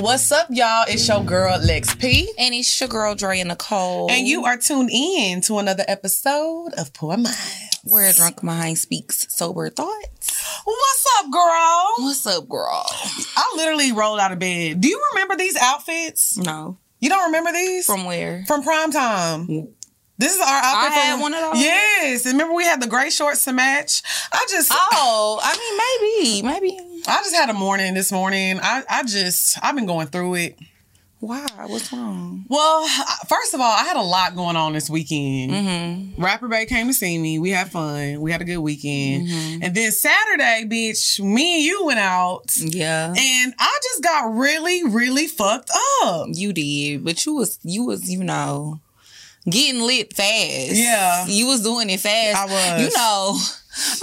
What's up, y'all? It's your girl Lex P. And it's your girl Dre and Nicole. And you are tuned in to another episode of Pour Minds. Where a drunk mind speaks sober thoughts. What's up, girl? What's up, girl? I literally rolled out of bed. Do you remember these outfits? No. You don't remember these? From where? From prime time. This is our outfit. I had one of those? Yes. Remember we had the gray shorts to match? I just Oh, I mean, maybe. Maybe. I just had a morning this morning. I, I just I've been going through it. Why? What's wrong? Well, first of all, I had a lot going on this weekend. Mm-hmm. Rapper Bay came to see me. We had fun. We had a good weekend. Mm-hmm. And then Saturday, bitch, me and you went out. Yeah. And I just got really, really fucked up. You did, but you was you was, you know, getting lit fast. Yeah. You was doing it fast. I was. You know,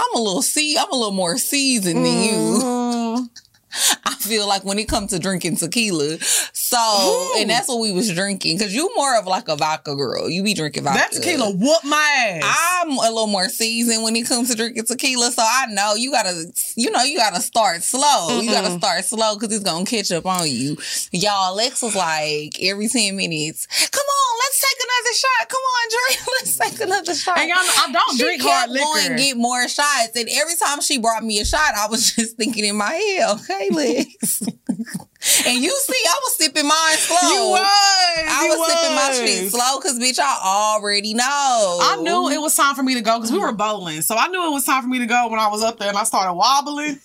I'm a little see I'm a little more seasoned than you. Mm-hmm. I feel like when it comes to drinking tequila. So, Ooh. and that's what we was drinking. Cause you more of like a vodka girl. You be drinking vodka. That tequila whooped my ass. I'm a little more seasoned when it comes to drinking tequila, so I know you gotta, you know, you gotta start slow. You gotta mm-hmm. start slow because it's gonna catch up on you. Y'all, Lex was like every ten minutes, "Come on, let's take another shot. Come on, Dre, let's take another shot." and y'all know I don't she drink hard going liquor. get more shots, and every time she brought me a shot, I was just thinking in my head, "Okay, Lex." and you see, I was sipping mine slow. you was. I you was, sipping my was. shit slow because bitch, I already know. I knew it was time for me to go because we were bowling. So I knew it was time for me to go when I was up there and I started wobbling.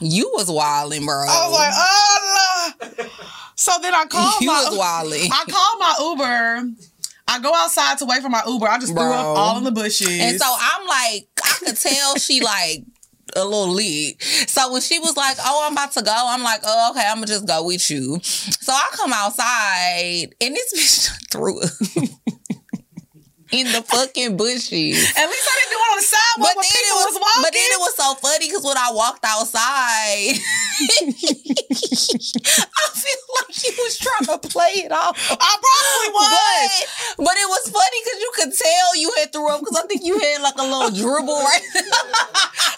You was wilding, bro. I was like, oh. So then I called you my was wilding. I called my Uber. I go outside to wait for my Uber. I just threw up all in the bushes. and so I'm like, I could tell she like a little lit. So when she was like, "Oh, I'm about to go," I'm like, "Oh, okay, I'm gonna just go with you." So I come outside, and this bitch threw in the fucking bushes. At least I didn't do it on the sidewalk But when then, it people was, was, walking. but then it was so funny because when I walked outside, I feel like he was trying to play it off. I probably was. But, but it was funny because you could tell you had threw up because I think you had like a little dribble right.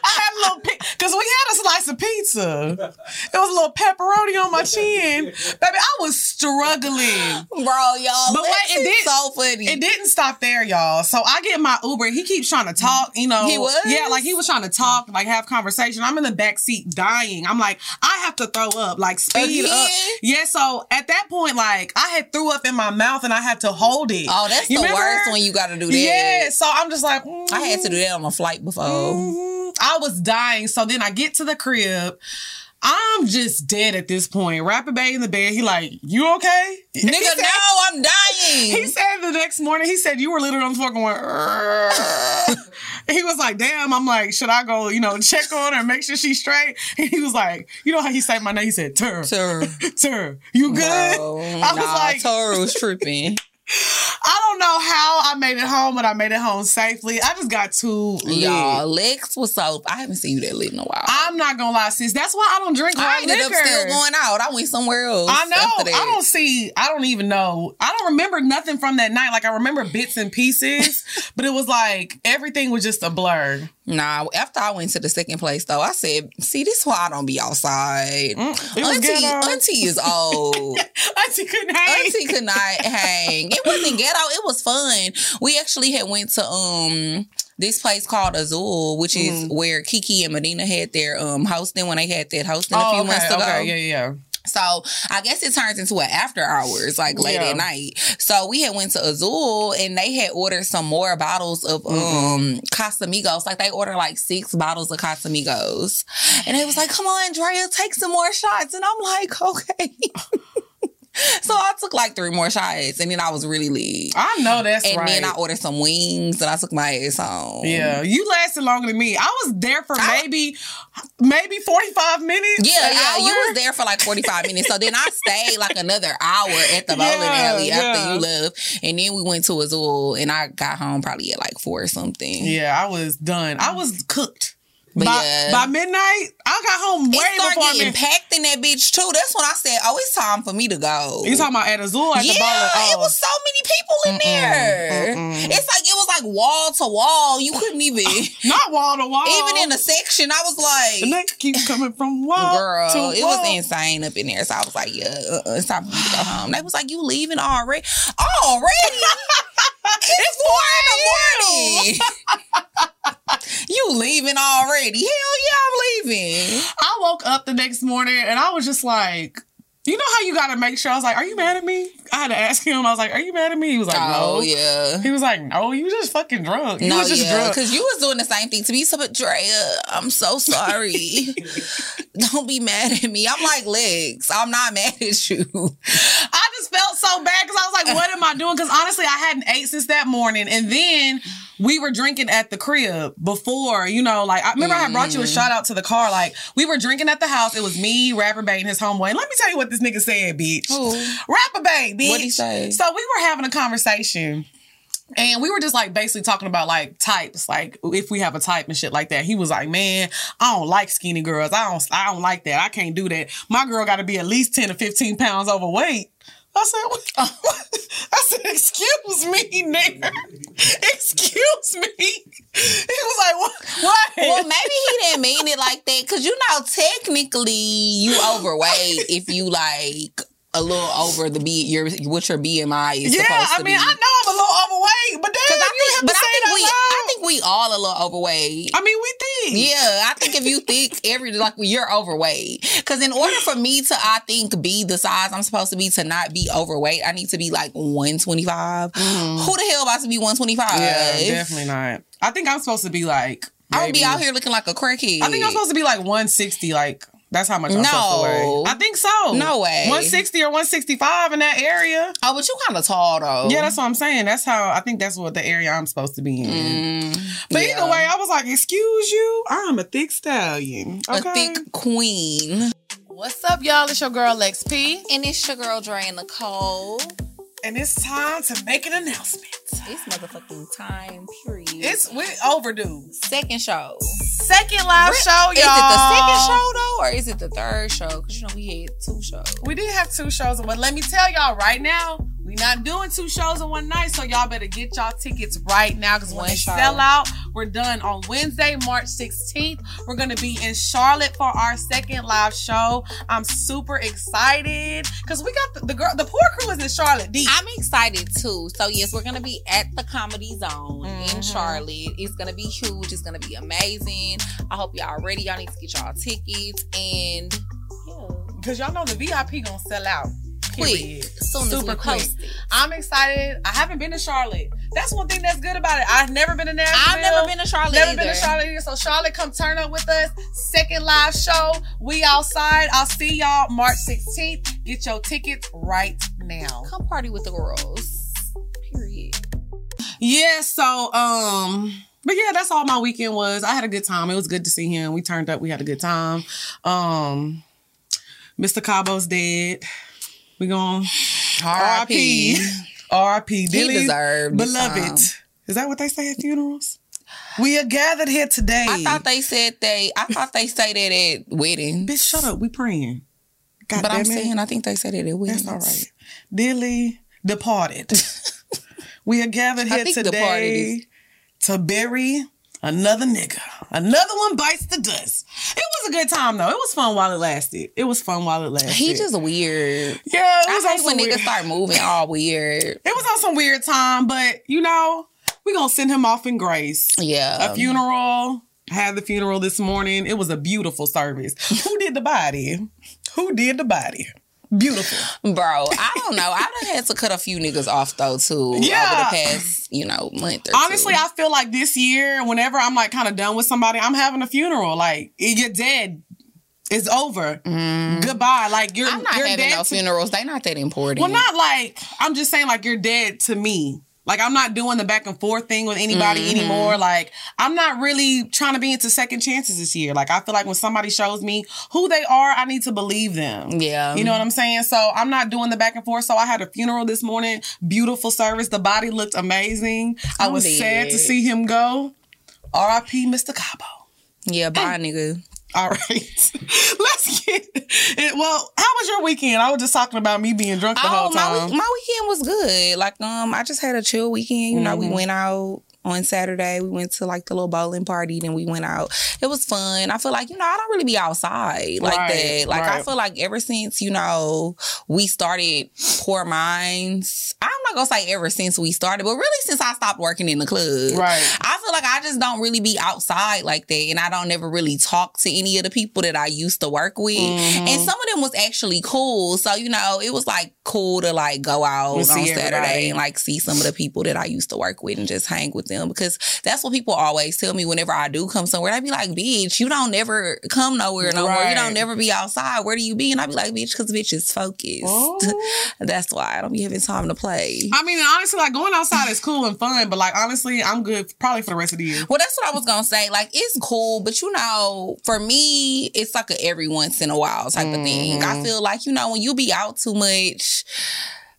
I had a little because we had a slice of pizza. It was a little pepperoni on my chin, baby. I was struggling. Bro, y'all. But wait, it did- so funny. It didn't stop there, y'all. So I get my Uber. He keeps trying to talk. You know, He was? Yeah, like he was trying to talk, like have conversation. I'm in the back seat dying. I'm like, I have to throw up, like speed up. Yeah. So at that point, like I had threw up in my mouth and I had to hold it. oh, that's You the remember? worst when you got to do that. Yeah. So I'm just like, I had to do that on a flight before. Mhm. I was dying. So then I get to the crib. I'm just dead at this point. Rapper Bay in the bed. He like, you okay? Nigga, said- no, I'm dying. He said the next morning, he said, you were literally on the floor going, he was like, damn. I'm like, should I go, you know, check on her, make sure she's straight? And he was like, you know how he said my name? He said, Tur, Tur. Tur, you good? I was nah, like, Tur was tripping. I don't know how I made it home, but I made it home safely. I just got too lit. Y'all, Lex was so. I haven't seen you that lit in a while. I'm not gonna lie, sis. That's why I don't drink I ended liquor. up still going out. I went somewhere else. I know. I don't see. I don't even know. I don't remember nothing from that night. Like I remember bits and pieces, but it was like everything was just a blur. Nah, after I went to the second place though, I said, "See, this is why I don't be outside." Mm, Auntie. Auntie is old. Auntie couldn't hang. Auntie could not hang. It wasn't ghetto. It was fun. We actually had went to um this place called Azul, which is Mm-hmm. where Kiki and Medina had their um hosting when they had that hosting a Oh, few okay, months ago. okay, yeah, yeah. So I guess it turns into an after hours, like late Yeah. at night. So we had went to Azul and they had ordered some more bottles of um Casamigos. Like they ordered like six bottles of Casamigos. And it was like, come on, Drea, take some more shots. And I'm like, okay. so I took like three more shots and then I was really lit. I know that's And right. then I ordered some wings and I took my ass home. yeah, you lasted longer than me. I was there for I- maybe, maybe forty five minutes. Yeah, yeah, you was there for like 45 minutes. So then I stayed like another hour at the bowling Yeah, alley after yeah. you left. And then we went to Azul and I got home probably at like four or something. Yeah, I was done. I was cooked. But by, yeah. by midnight, I got home way it started before getting midnight. packed in that bitch too. That's when I said, "Oh, it's time for me to go." You talking about at Azul at yeah, the bowling? Oh. it was oh. so many people in there. mm-mm. It's like it was like wall to wall. You couldn't even, not wall to wall. even in a section. I was like. the neck keeps coming from wall Girl, to it wall. was insane up in there. So I was like, yeah, uh-uh, it's time for me to go home. They was like, you leaving already? Already? it's four in the morning. you leaving already? Hell yeah, I'm leaving. I woke up the next morning and I was just like, you know how you got to make sure. I was like, "Are you mad at me?" I had to ask him. I was like, "Are you mad at me?" He was like, Oh "No." yeah. He was like, "No, you just fucking drunk. You No, was just yeah, drunk." because you was doing the same thing to me. So, Drea, I'm so sorry. Don't be mad at me. I'm like Lex. I'm not mad at you. I just felt so bad because I was like, "What am I doing?" Because honestly, I hadn't ate since that morning, and then we were drinking at the crib before. You know, like I remember I had brought you a mm. shout out to the car. Like we were drinking at the house. It was me, Rapper Bay, and his homeboy. And let me tell you what this nigga said, bitch. Who? Rapper Bay, bitch. What'd he say? So we were having a conversation. And we were just like basically talking about like types, like if we have a type and shit like that. He was like, "Man, I don't like skinny girls. I don't, I don't like that. I can't do that. My girl got to be at least ten to fifteen pounds overweight." I said, what? I said, excuse me, nigga. Excuse me. He was like, what? what? Well, maybe he didn't mean it like that because you know, technically, you overweight if you like a little over the B your what your BMI is yeah, supposed to I mean, be. I know I'm a little overweight, but damn, I you think, have but I think we, loud. I think we all a little overweight. I mean, we think. Yeah, I think if you think every like you're overweight, because in order for me to, I think, be the size I'm supposed to be to not be overweight, I need to be like 125. Who the hell about to be 125? Mm-hmm. Yeah, definitely not. I think I'm supposed to be like. I would be out here looking like a crackhead. I think I'm supposed to be like 160. Like that's how much I'm supposed to weigh. No. I think so. No way. 160 or 165 in that area. Oh, but you kind of tall though. Yeah, that's what I'm saying. That's how I think that's what the area I'm supposed to be in. Mm, But yeah. either way, I was like, "Excuse you, I'm a thick stallion." a Okay? thick queen. What's up, y'all? It's your girl XP, And it's your girl Dre and Nicole. And it's time to make an announcement. It's motherfucking time period. It's we overdue. second show. Second live show, y'all. Is it the second show though, or is it the third show? Because you know we had two shows. We did have two shows, but let me tell y'all right now, we not doing two shows in one night, so y'all better get y'all tickets right now because when they sell out, we're done on Wednesday, March 16th. We're gonna be in Charlotte for our second live show. I'm super excited because we got the, the girl, the poor crew is in Charlotte. Deep. I'm excited too. So yes, we're gonna be at the Comedy Zone in Mhm. Charlotte. It's gonna be huge. It's gonna be amazing. I hope y'all ready. Y'all need to get y'all tickets and yeah, Because y'all know the VIP gonna sell out. Quick. Soon Super quick. post. I'm excited. I haven't been to Charlotte. That's one thing that's good about it. I've never been to Nashville. I've never been to Charlotte. Never either. been to Charlotte either. So Charlotte, come turn up with us. Second live show. We outside. I'll see y'all March 16th. Get your tickets right now. Come party with the girls. Period. Yeah, so um but yeah, that's all my weekend was. I had a good time. It was good to see him. We turned up, we had a good time. Um Mr. Cabo's dead. We going R.I.P. R.I.P. Dilly, deserved beloved. Is that what they say at funerals? We are gathered here today. I thought they said they. I thought they say that at weddings. Bitch, shut up. We praying. God But I'm it. saying I think they said it at weddings. That's all right. Dilly departed. we are gathered here today departed to bury another nigga. Another one bites the dust. It was a good time though. It was fun while it lasted. It was fun while it lasted. He just weird. yeah. It was on hate some when weird. niggas start moving all weird. It was on some weird time, but you know we gonna send him off in grace. Yeah. a funeral. Had the funeral this morning. It was a beautiful service. Who did the body? Who did the body? Beautiful. Bro, I don't know. I done had to cut a few niggas off though too Yeah. over the past, you know, month or Honestly, two. I feel like this year, whenever I'm like kind of done with somebody, I'm having a funeral. Like you're dead. It's over. Goodbye. Like you're Mm. I'm not you're having dead no to- funerals. They're not that important. Well, not like I'm just saying like you're dead to me. Like I'm not doing the back and forth thing with anybody Mm-hmm. anymore. Like I'm not really trying to be into second chances this year. Like I feel like when somebody shows me who they are, I need to believe them. Yeah. You know what I'm saying? So I'm not doing the back and forth. So I had a funeral this morning. Beautiful service. The body looked amazing. I was sad to see him go. R.I.P. Mr. Cabo. Yeah, bye, nigga. All right. Let's get it. Well, how was your weekend? I was just talking about me being drunk the whole Oh, my, time. week- my weekend was good. Like, um, I just had a chill weekend. You know, we Mm-hmm. went out on Saturday. We went to like the little bowling party. Then we went out. It was fun. I feel like you know I don't really be outside like Right, that. Like I feel like ever since you know we started Pour Minds. I'm not gonna say ever since we started, but really since I stopped working in the club. Right. I feel like I just don't really be outside like that, and I don't never really talk to any of the people that I used to work with. Mm-hmm. And some of them was actually cool, so you know it was like cool to like go out on Saturday everybody. and like see some of the people that I used to work with and just hang with them because that's what people always tell me whenever I do come somewhere. They be like, "Bitch, you don't never come nowhere no more. You don't never be outside. Where do you be?" And I be like, "Bitch, because bitch is focused. Oh. that's why I don't be having time to play." I mean, honestly, like going outside is cool and fun, but like honestly, I'm good probably for the rest of the year. Well, that's what I was gonna say. Like, it's cool, but you know, for me, it's like a every once in a while type of thing. I Mm-hmm. feel like you know when you be out too much.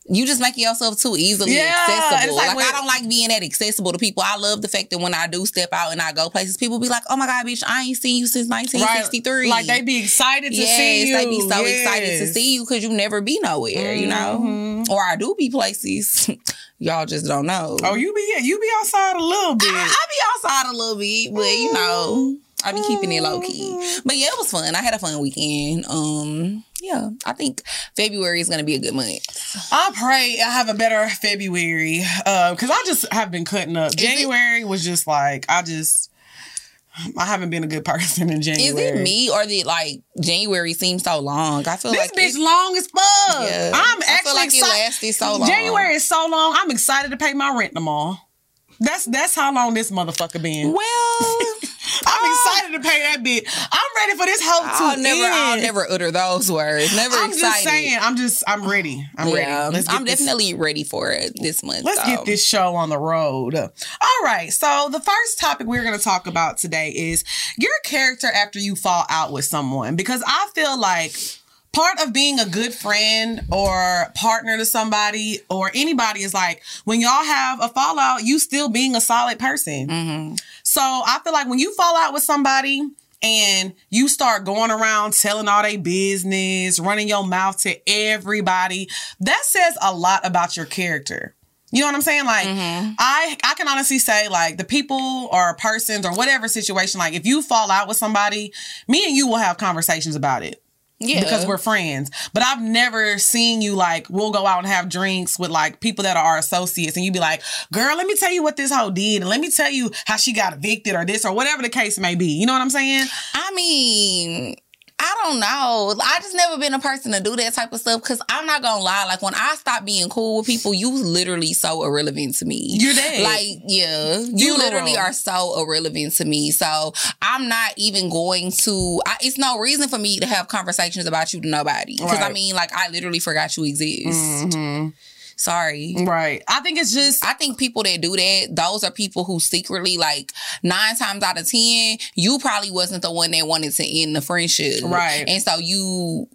You just make yourself too easily Yeah, accessible. like Like, I don't like being that accessible to people. I love the fact that when I do step out and I go places, people be like, "Oh my god, bitch, I ain't seen you since 1963." Like they be excited to yes, see you. they be so excited to see you because you never be nowhere, you know. Mhm. Or I do be places. Y'all just don't know. Oh, you be you be outside a little bit. I, I be outside a little bit, but you know, I be keeping it low key. But yeah, it was fun. I had a fun weekend. Um, yeah, I think February is gonna be a good month. I pray I have a better February uh, because I just have been cutting up. it- January was just like I just I haven't been a good person in January. Is it me or did like January seems so long? I feel This like this bitch it- long as fuck. yeah. I'm I actually feel like excited. it lasted so long. January is so long. I'm excited to pay my rent tomorrow. That's that's how long this motherfucker been. Well, I'm excited to pay that bit. I'm ready for this to I'll never, I'll never utter those words. Never I'm excited. just saying. I'm just. I'm ready. I'm yeah, ready. I'm this- definitely ready for it this month. Let's so. get this show on the road. All right. So, the first topic we're going to talk about today is your character after you fall out with someone. Because I feel like part of being a good friend or partner to somebody or anybody is like when y'all have a fallout, you still being a solid person. Mhm. So, I feel like when you fall out with somebody, and you start going around telling all their business, running your mouth to everybody, that says a lot about your character. You know what I'm saying? Like mm-hmm. I I can honestly say like the people or persons or whatever situation like if you fall out with somebody, me and you will have conversations about it Yeah, because we're friends. But I've never seen you like we'll go out and have drinks with like people that are our associates and you'd be like, "Girl, let me tell you what this hoe did and let me tell you how she got evicted or this or whatever the case may be." You know what I'm saying? I mean, I don't know. I just never been a person to do that type of stuff because I'm not gonna lie. Like when I stop being cool with people, you literally so irrelevant to me. You're dead. Like, yeah, you Funeral. literally are so irrelevant to me. So I'm not even going to. I, it's no reason for me to have conversations about you to nobody because I mean, like, I literally forgot you exist. Mhm. Sorry. Right. I think it's just I think people that do that, those are people who secretly, like nine times out of ten, you probably wasn't the one that wanted to end the friendship, Right. And so you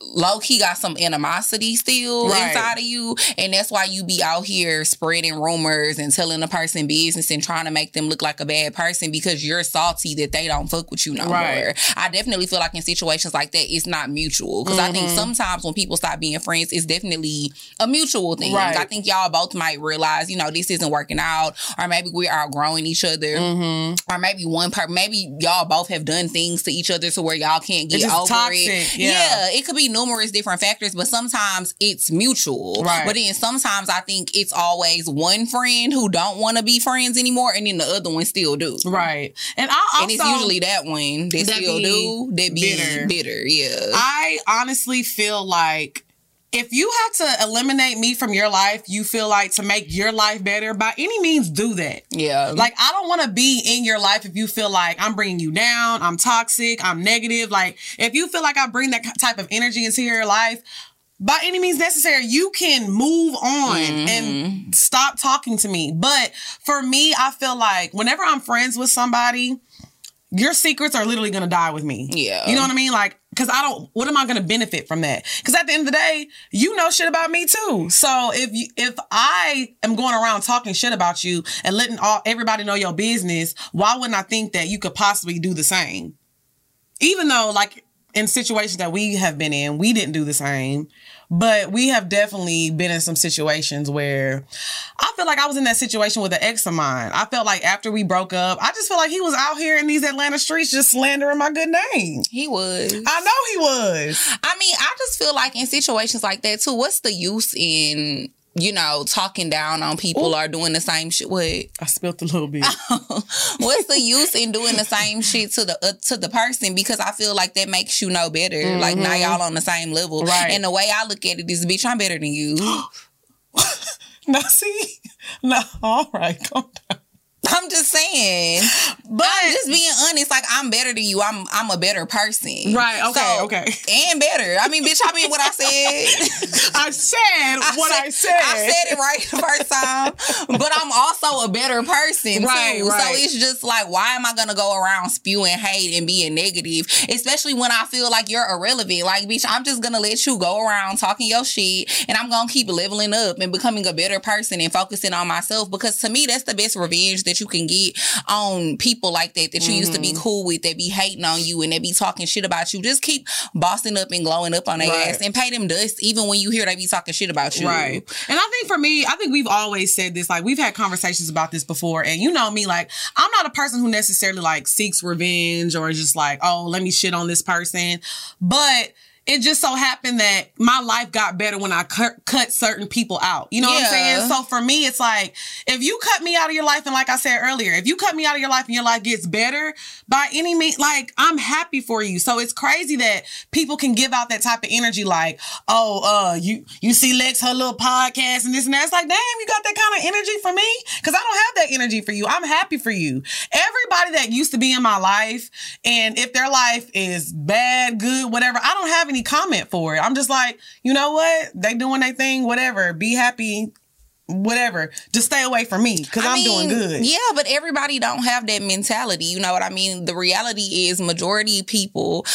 low key got some animosity still Right. inside of you, and that's why you be out here spreading rumors and telling the person business and trying to make them look like a bad person because you're salty that they don't fuck with you no Right. more. I definitely feel like in situations like that, it's not mutual because I Mm-hmm. think sometimes when people stop being friends, it's definitely a mutual thing. Right. I think y'all both might realize, you know, this isn't working out, or maybe we're outgrowing each other, Mm-hmm. or maybe one part, maybe y'all both have done things to each other to where y'all can't get over toxic, it. yeah. it could be numerous different factors, but sometimes it's mutual. Right. But then sometimes I think it's always one friend who don't want to be friends anymore, and then the other one still do. right. And I also And it's usually that one that, That still do that be bitter. bitter. Yeah. I honestly feel like if you have to eliminate me from your life, you feel like to make your life better, by any means do that. yeah. Like, I don't want to be in your life if you feel like I'm bringing you down, I'm toxic, I'm negative. Like, if you feel like I bring that type of energy into your life, by any means necessary, you can move on and mm-hmm. stop talking to me. But for me, I feel like whenever I'm friends with somebody, your secrets are literally gonna die with me. Yeah. You know what I mean? Like Cause I don't. What am I going to benefit from that? Cause at the end of the day, you know shit about me too. So if you, if I am going around talking shit about you and letting all everybody know your business, why wouldn't I think that you could possibly do the same? Even though, like in situations that we have been in, we didn't do the same. But we have definitely been in some situations where I feel like I was in that situation with an ex of mine. I felt like after we broke up, I just feel like he was out here in these Atlanta streets just slandering my good name. He was. I know he was. I mean, I just feel like in situations like that too, what's the use in you know, talking down on people Ooh. or doing the same shit. What? I spilled a little bit. What's the use in doing the same shit to the uh, to the person? Because I feel like that makes you know better. Mm-hmm. Like now y'all on the same level. Right. And the way I look at it is, bitch, I'm better than you. now see, no, all right, calm down. I'm just saying. But I'm just being honest, like I'm better than you. I'm I'm a better person. Right. Okay. So, okay. And better. I mean, bitch, I mean what I said. I said I what said, I said. I said it right the first time. but I'm also a better person. Right, too. Right. So it's just like, why am I gonna go around spewing hate and being negative? Especially when I feel like you're irrelevant. Like, bitch, I'm just gonna let you go around talking your shit and I'm gonna keep leveling up and becoming a better person and focusing on myself because to me that's the best revenge that you can get on people like that that you mm-hmm. used to be mm-hmm. cool with that be hating on you and they be talking shit about you. Just keep bossing up and glowing up on their right. ass and pay them dust even when you hear they be talking shit about you. Right. And I think for me, I think we've always said this. Like we've had conversations about this before, and you know me, like I'm not a person who necessarily like seeks revenge or just like, oh, let me shit on this person, but it just so happened that my life got better when I cut, cut certain people out. You know yeah. what I'm saying? So for me, it's like, if you cut me out of your life, and like I said earlier, if you cut me out of your life and your life gets better by any means, like I'm happy for you. So it's crazy that people can give out that type of energy, like, oh, uh, you, you see Lex, her little podcast and this and that. It's like, damn, you got that kind of energy for me? Cause I don't have that energy for you. I'm happy for you. Everybody that used to be in my life, and if their life is bad, good, whatever, I don't have any any comment for it. I'm just like, you know what? They doing their thing, whatever. Be happy, whatever. Just stay away from me because I'm mean, doing good. Yeah, but everybody don't have that mentality. You know what I mean? The reality is majority people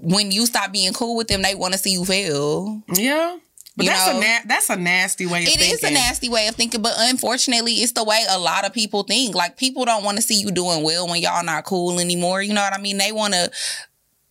when you stop being cool with them, they want to see you fail. Yeah. But you that's know, a na- that's a nasty way of It thinking. is a nasty way of thinking, but unfortunately, it's the way a lot of people think. Like people don't want to see you doing well when y'all not cool anymore. You know what I mean? They want to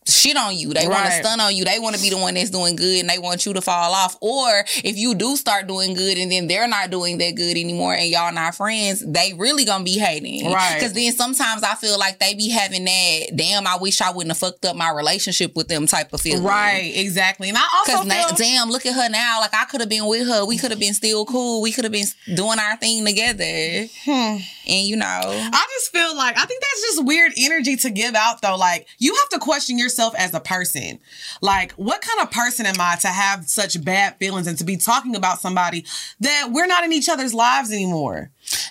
shit on you. They right. want to stun on you. They want to be the one that's doing good and they want you to fall off. Or if you do start doing good and then they're not doing that good anymore and y'all not friends, they really gonna be hating. Right. Because then sometimes I feel like they be having that, damn, I wish I wouldn't have fucked up my relationship with them type of feeling. Right, exactly. And I also feel- na- damn, look at her now. Like I could have been with her. We could have been still cool. We could have been doing our thing together. Hmm. And you know. I just feel like I think that's just weird energy to give out though. Like you have to question yourself yourself as a person. Like, what kind of person am I to have such bad feelings and to be talking about somebody that we're not in each other's lives anymore?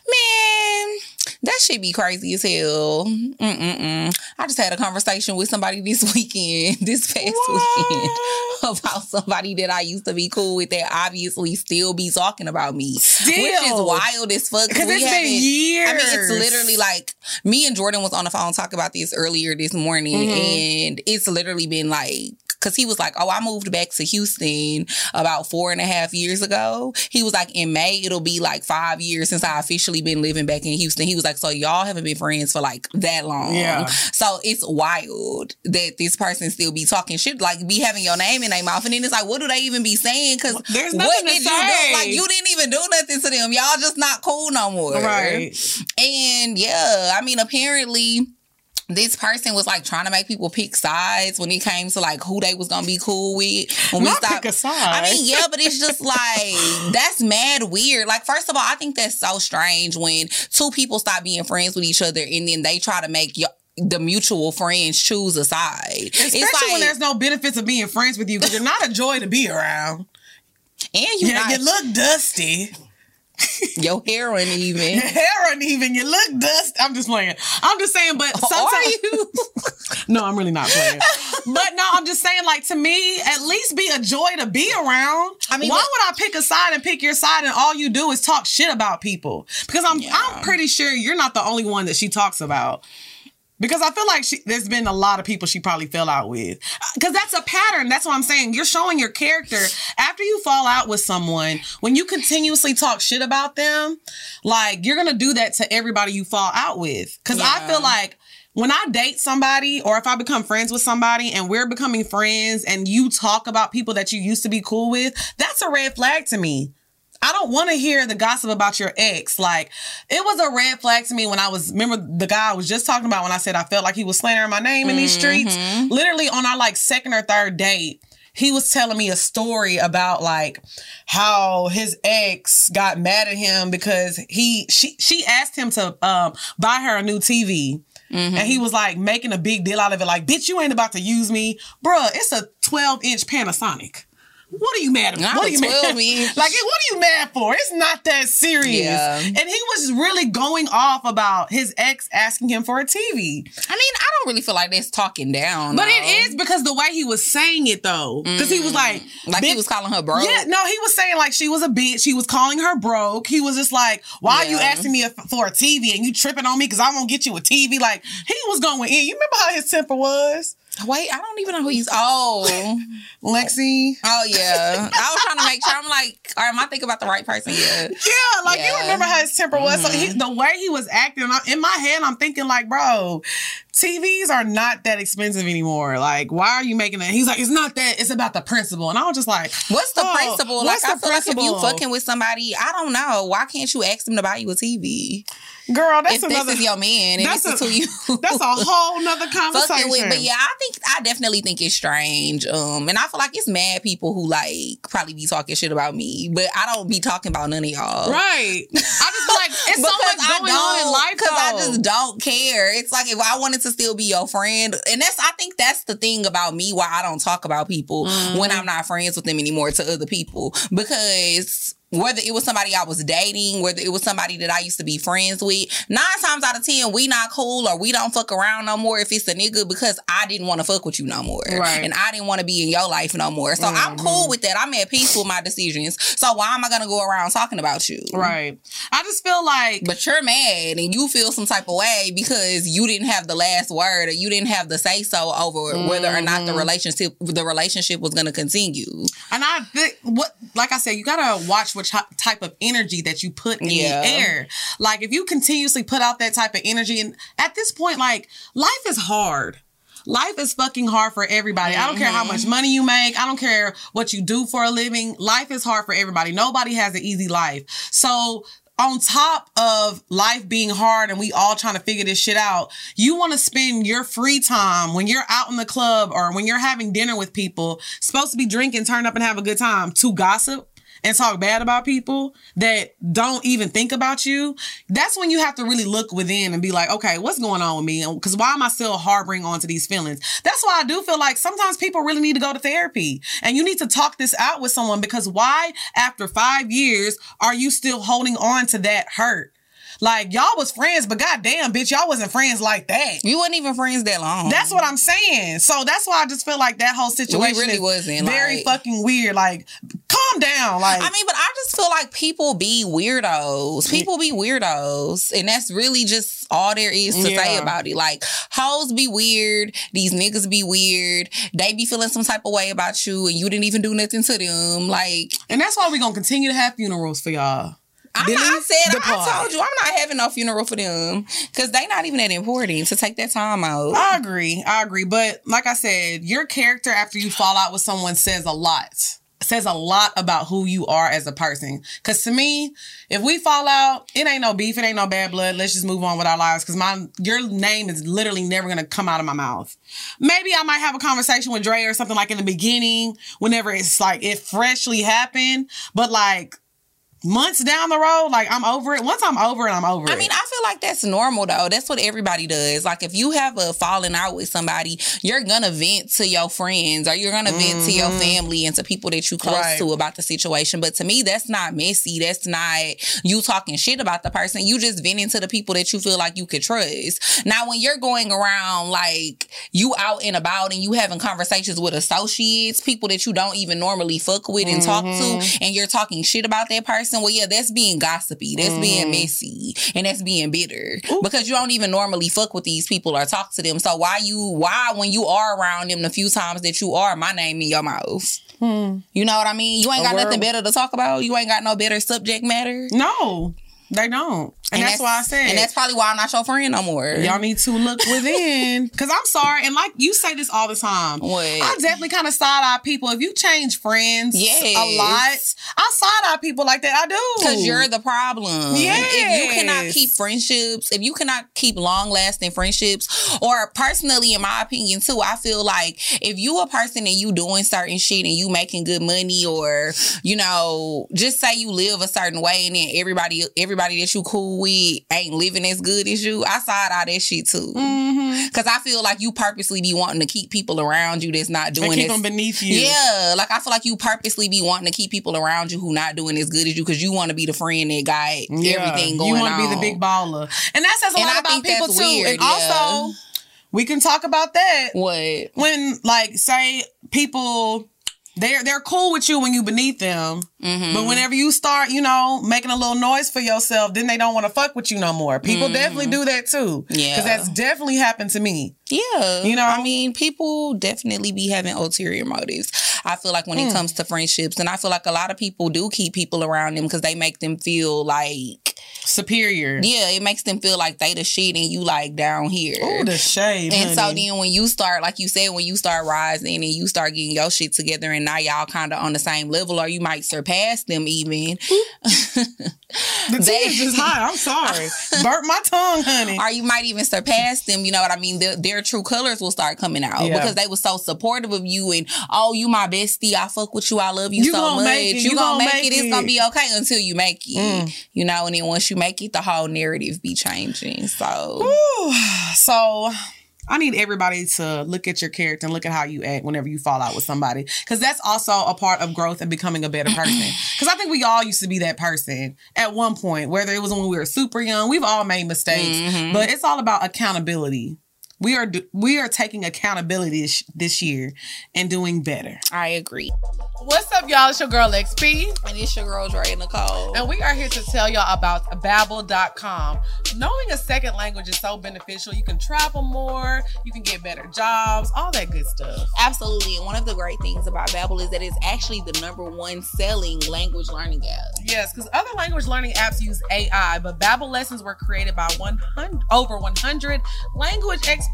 Man, that should be crazy as hell. Mm-mm-mm. I just had a conversation with somebody this weekend, this past what? weekend, about somebody that I used to be cool with that obviously still be talking about me. Still. Which is wild as fuck. Because it's been years. I mean, it's literally like me and Jordan was on the phone talking about this earlier this morning, mm-hmm. and it's literally been like because he was like, "Oh, I moved back to Houston about four and a half years ago." He was like, "In May, it'll be like five years since I officially been living back in Houston." He was like, "So y'all haven't been friends for like that long." Yeah. So it's wild that this person still be talking shit, like be having your name in their mouth, and then it's like, what do they even be saying? Because there's what did say. you do? Like you didn't even do nothing to them. Y'all just not cool no more. Right. And yeah, I mean, apparently this person was like trying to make people pick sides when it came to like who they was gonna be cool with. When Not we stopped, pick a side. I mean, yeah, but it's just like that's mad weird. Like, first of all, I think that's so strange when two people stop being friends with each other and then they try to make you the mutual friends choose a side. Especially like, when there's no benefits of being friends with you because you're not a joy to be around. And you, yeah, you look dusty. Your hair uneven. Your hair uneven. You look dust. I'm just playing. I'm just saying, but oh, sometimes Are you? no, I'm really not playing. but no, I'm just saying, like to me, at least be a joy to be around. I mean, why would I pick a side and pick your side and all you do is talk shit about people? Because I'm yeah. I'm pretty sure you're not the only one that she talks about. Because I feel like she, there's been a lot of people she probably fell out with. Uh, because that's a pattern. That's what I'm saying. You're showing your character. After you fall out with someone, when you continuously talk shit about them, like you're going to do that to everybody you fall out with. Because I feel like when I date somebody or if I become friends with somebody and we're becoming friends and you talk about people that you used to be cool with, that's a red flag to me. I don't want to hear the gossip about your ex. Like, it was a red flag to me when I was, remember the guy I was just talking about when I said I felt like he was slandering my name in these streets? Literally on our like second or third date, he was telling me a story about like how his ex got mad at him because he she she asked him to um buy her a new TV. And he was like making a big deal out of it, like, bitch, you ain't about to use me. Bruh, it's a 12 inch Panasonic. What are you mad at? What are you mad 12 inch. Like, what are you mad for? It's not that serious. Yeah. And he was really going off about his ex asking him for a TV. I mean, I don't really feel like that's talking down. But though. it is because the way he was saying it, though. Because he was mm. like, like he was calling her broke. yeah, no, he was saying like she was a bitch. He was calling her broke. He was just like, "Why are you asking me for a TV and you tripping on me because I won't get you a TV?" Like he was going in. You remember how his temper was, Wait, I don't even know who he's. Oh, Lexi? oh yeah. I was trying to make sure. I'm like, or am I thinking about the right person? Yeah. Yeah, like you Yeah. Mm-hmm. remember how his temper was. So he, the way he was acting, I- in my head, I'm thinking like, bro, TVs are not that expensive anymore. Like, why are you making that? He's like, it's not that. It's about the principle. And I was just like, What's the oh, principle? what's like, I the feel like if you fucking with somebody, I don't know. Why can't you ask them to buy you a TV? Girl, that's if another. this is your man and that's this is a- who you that's a whole nother conversation. with. But yeah, I think I definitely think it's strange. Um, and I feel like it's mad people who like probably be talking shit about me, but I don't be talking about none of y'all. Right. I just like it's so much going on in life because I just don't care. It's like if I wanted to still be your friend, and that's I think that's the thing about me why I don't talk about people when Mm-hmm. I'm not friends with them anymore to other people because. Whether it was somebody I was dating, whether it was somebody that I used to be friends with, nine times out of ten, we not cool or we don't fuck around no more if it's a nigga because I didn't want to fuck with you no more. Right. And I didn't want to be in your life no more. So I'm Mm-hmm. cool with that. I'm at peace with my decisions. So why am I gonna go around talking about you? right. I just feel like But you're mad and you feel some type of way because you didn't have the last word or you didn't have the say so over whether or not the Mm-hmm. relationship the relationship was gonna continue. And I think what, like I said, you gotta watch which hy- type of energy that you put in Yeah. the air. Like if you continuously put out that type of energy, and at this point, like life is hard. Life is fucking hard for everybody. I don't care how Mm-hmm. much money you make. I don't care what you do for a living. Life is hard for everybody. Nobody has an easy life. So on top of life being hard and we all trying to figure this shit out, you want to spend your free time when you're out in the club or when you're having dinner with people, supposed to be drinking, turn up and have a good time, to gossip and talk bad about people that don't even think about you, that's when you have to really look within and be like, okay, what's going on with me? Because why am I still harboring onto these feelings? That's why I do feel like sometimes people really need to go to therapy and you need to talk this out with someone because why, after five years, are you still holding on to that hurt? Like y'all was friends, but goddamn, bitch, y'all wasn't friends like that. You wasn't even friends that long. That's what I'm saying. So that's why I just feel like that whole situation really is wasn't, very like- fucking weird. Like, calm down. Like, I mean, but I just feel like people be weirdos. People be weirdos. And that's really just all there is to say about it. Like, hoes be weird. These niggas be weird. They be feeling some type of way about you and you didn't even do nothing to them. Like, and that's why we're gonna continue to have funerals for y'all. I'm Billy not, I said, the I told you, I'm not having no funeral for them because they not even that important to take that time out. I agree. I agree. But like I said, your character after you fall out with someone says a lot. Says a lot about who you are as a person. Cause to me, if we fall out, it ain't no beef, it ain't no bad blood. Let's just move on with our lives. Cause my your name is literally never gonna come out of my mouth. Maybe I might have a conversation with Dre or something like in the beginning, whenever it's like it freshly happened. But like months down the road, like I'm over it. Once I'm over it, I'm over it. I mean, I feel like that's normal though. That's what everybody does. Like if you have a falling out with somebody, you're gonna vent to your friends or you're gonna vent to your mm-hmm. family and to people that you close Right. to about the situation. But to me, that's not messy. That's not you talking shit about the person. You just venting to the people that you feel like you could trust. Now, when you're going around like you out and about and you having conversations with associates, people that you don't even normally fuck with and talk to, mm-hmm. and you're talking shit about that person, person, well, yeah, that's being gossipy, that's being mm. messy, and that's being bitter because you don't even normally fuck with these people or talk to them. So why you why when you are around them the few times that you are, my name in your mouth. Hmm. You know what I mean? You ain't got nothing better to talk about. You ain't got no better subject matter. No, they don't. And, that's, why I said. And that's probably why I'm not your friend no more. Y'all need to look within. Cause I'm sorry. And like you say this all the time. What? I definitely kind of side eye people. If you change friends Yes. a lot, I side eye people like that. I do. Because you're the problem. If you cannot keep friendships, if you cannot keep long lasting friendships, or personally, in my opinion, too, I feel like if you a person and you doing certain shit and you making good money, or you know, just say you live a certain way and then everybody everybody that you cool with ain't living as good as you, I side eye that shit too. Mm-hmm. Cause I feel like you purposely be wanting to keep people around you that's not And doing keep this. them beneath you. Yeah, like I feel like you purposely be wanting to keep people around you who not doing as good as you because you want to be the friend that got Yeah. everything going You want to be the big baller. And that says a And lot I about people too. weird, and also, we can talk about that What? when like say people they're they're cool with you when you beneath them. Mm-hmm. But whenever you start, you know, making a little noise for yourself, then they don't want to fuck with you no more. People definitely do that too. Mm-hmm. Yeah. Because that's definitely happened to me. Yeah, You know? I mean, people definitely be having ulterior motives. I feel like when Hmm. it comes to friendships, and I feel like a lot of people do keep people around them because they make them feel like, Superior. yeah, it makes them feel like they the shit and you like down here. Oh, the shade. And so then when you start, like you said, when you start rising and you start getting your shit together and now y'all kind of on the same level or you might surpass them even. the tea is just hot. I'm sorry. Burnt my tongue, honey. or you might even surpass them, you know what I mean? Their, their true colors will start coming out Yeah. because they were so supportive of you and, oh, you my bestie. I fuck with you. I love you, You so gonna much. make it. You, You gonna, gonna make, make it. It's gonna be okay until you make it. Mm. You know, and then once you make it, the whole narrative be changing. So, Whew. So I need everybody to look at your character and look at how you act whenever you fall out with somebody. Because that's also a part of growth and becoming a better person. Because I think we all used to be that person at one point, whether it was when we were super young. We've all made mistakes, Mhm. but it's all about accountability. We are we are taking accountability this, this year and doing better. I agree. What's up, y'all? It's your girl XP, And it's your girl, Dre Nicole. and we are here to tell y'all about Babbel.com. Knowing a second language is so beneficial. You can travel more, you can get better jobs, all that good stuff. Absolutely. And one of the great things about Babbel is that it's actually the number one selling language learning app. Yes, because other language learning apps use AI, but Babbel lessons were created by 100 over 100 language experts.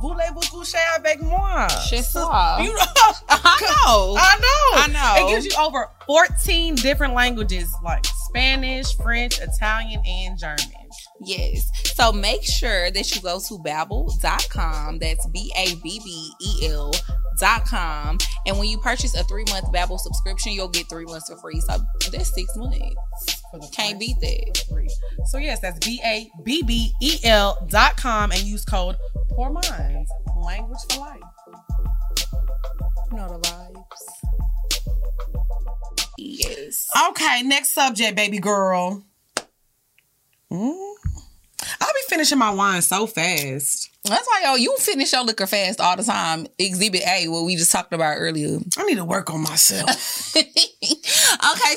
Voulez-vous coucher avec moi? Ça. You know, I know. I know. I know. It gives you over 14 different languages like Spanish, French, Italian, and German. Yes. So make sure that you go to babbel.com. That's B A B B E L dot com. And when you purchase a three month Babbel subscription, you'll get three months for free. So that's six months. Can't beat that. So yes, that's B A B B E L dot com and use code Pour Minds. Language for life. You know the vibes. Yes. Okay, next subject, baby girl. Mm. I'll be finishing my wine so fast. That's why yo, you finish your liquor fast all the time. Exhibit A, what we just talked about earlier. I need to work on myself. okay,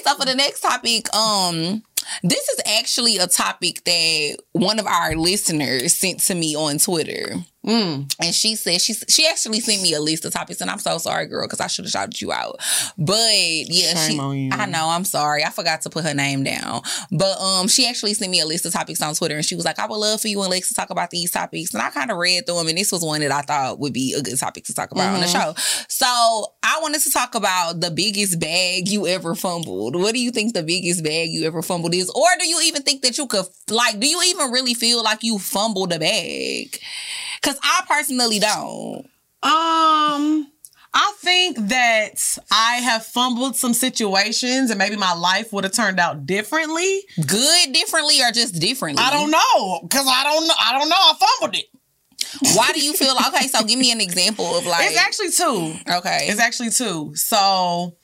so for the next topic, um, this is actually a topic that one of our listeners sent to me on Twitter. Mm. And she said she she actually sent me a list of topics, and I'm so sorry, girl, because I should have shouted you out. But yeah, Shame she. I know, I'm sorry. I forgot to put her name down. But um she actually sent me a list of topics on Twitter and she was like, I would love for you and Lex to talk about these topics. And I kind of read through them, and this was one that I thought would be a good topic to talk about on the Mm-hmm. show. So I wanted to talk about the biggest bag you ever fumbled. What do you think the biggest bag you ever fumbled is? Or do you even think that you could like do you even really feel like you fumbled a bag? Cause I personally don't. Um, I think that I have fumbled some situations and maybe my life would have turned out differently. Good differently or just differently? I don't know. Cause I don't know. I don't know. I fumbled it. Why do you feel like okay? So give me an example of like It's actually two. okay. It's actually two. So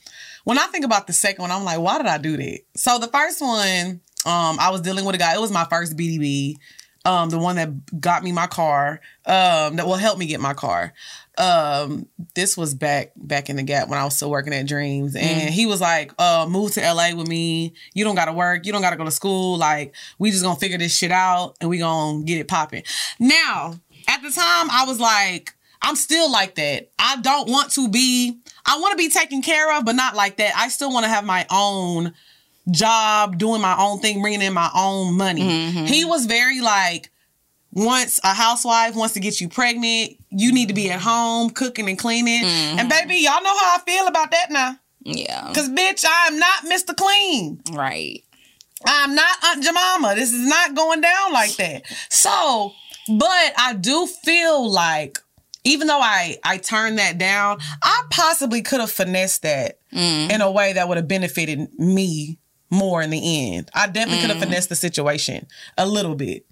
when I think about the second one, I'm like, why did I do that? So the first one, um, I was dealing with a guy. It was my first BDB. Um, the one that got me my car, um, that will help me get my car. Um, this was back back in the gap when I was still working at Dreams, and he was like, uh, "Move to LA with me. You don't got to work. You don't got to go to school. Like, we just gonna figure this shit out, and we gonna get it popping." Now, at the time, I was like, I'm still like that. I don't want to be. I want to be taken care of, but not like that. I still want to have my own job, doing my own thing, bringing in my own money. Mm-hmm. He was very like, once a housewife wants to get you pregnant, you need to be at home cooking and cleaning. And mm-hmm. baby, y'all know how I feel about that now. Yeah. Cause bitch, I am not Mr. Clean. Right. I'm not Aunt Jemima. This is not going down like that. So, but I do feel like even though I I turned that down, I possibly could have finessed that mm. in a way that would have benefited me more in the end. I definitely could have mm. finessed the situation a little bit.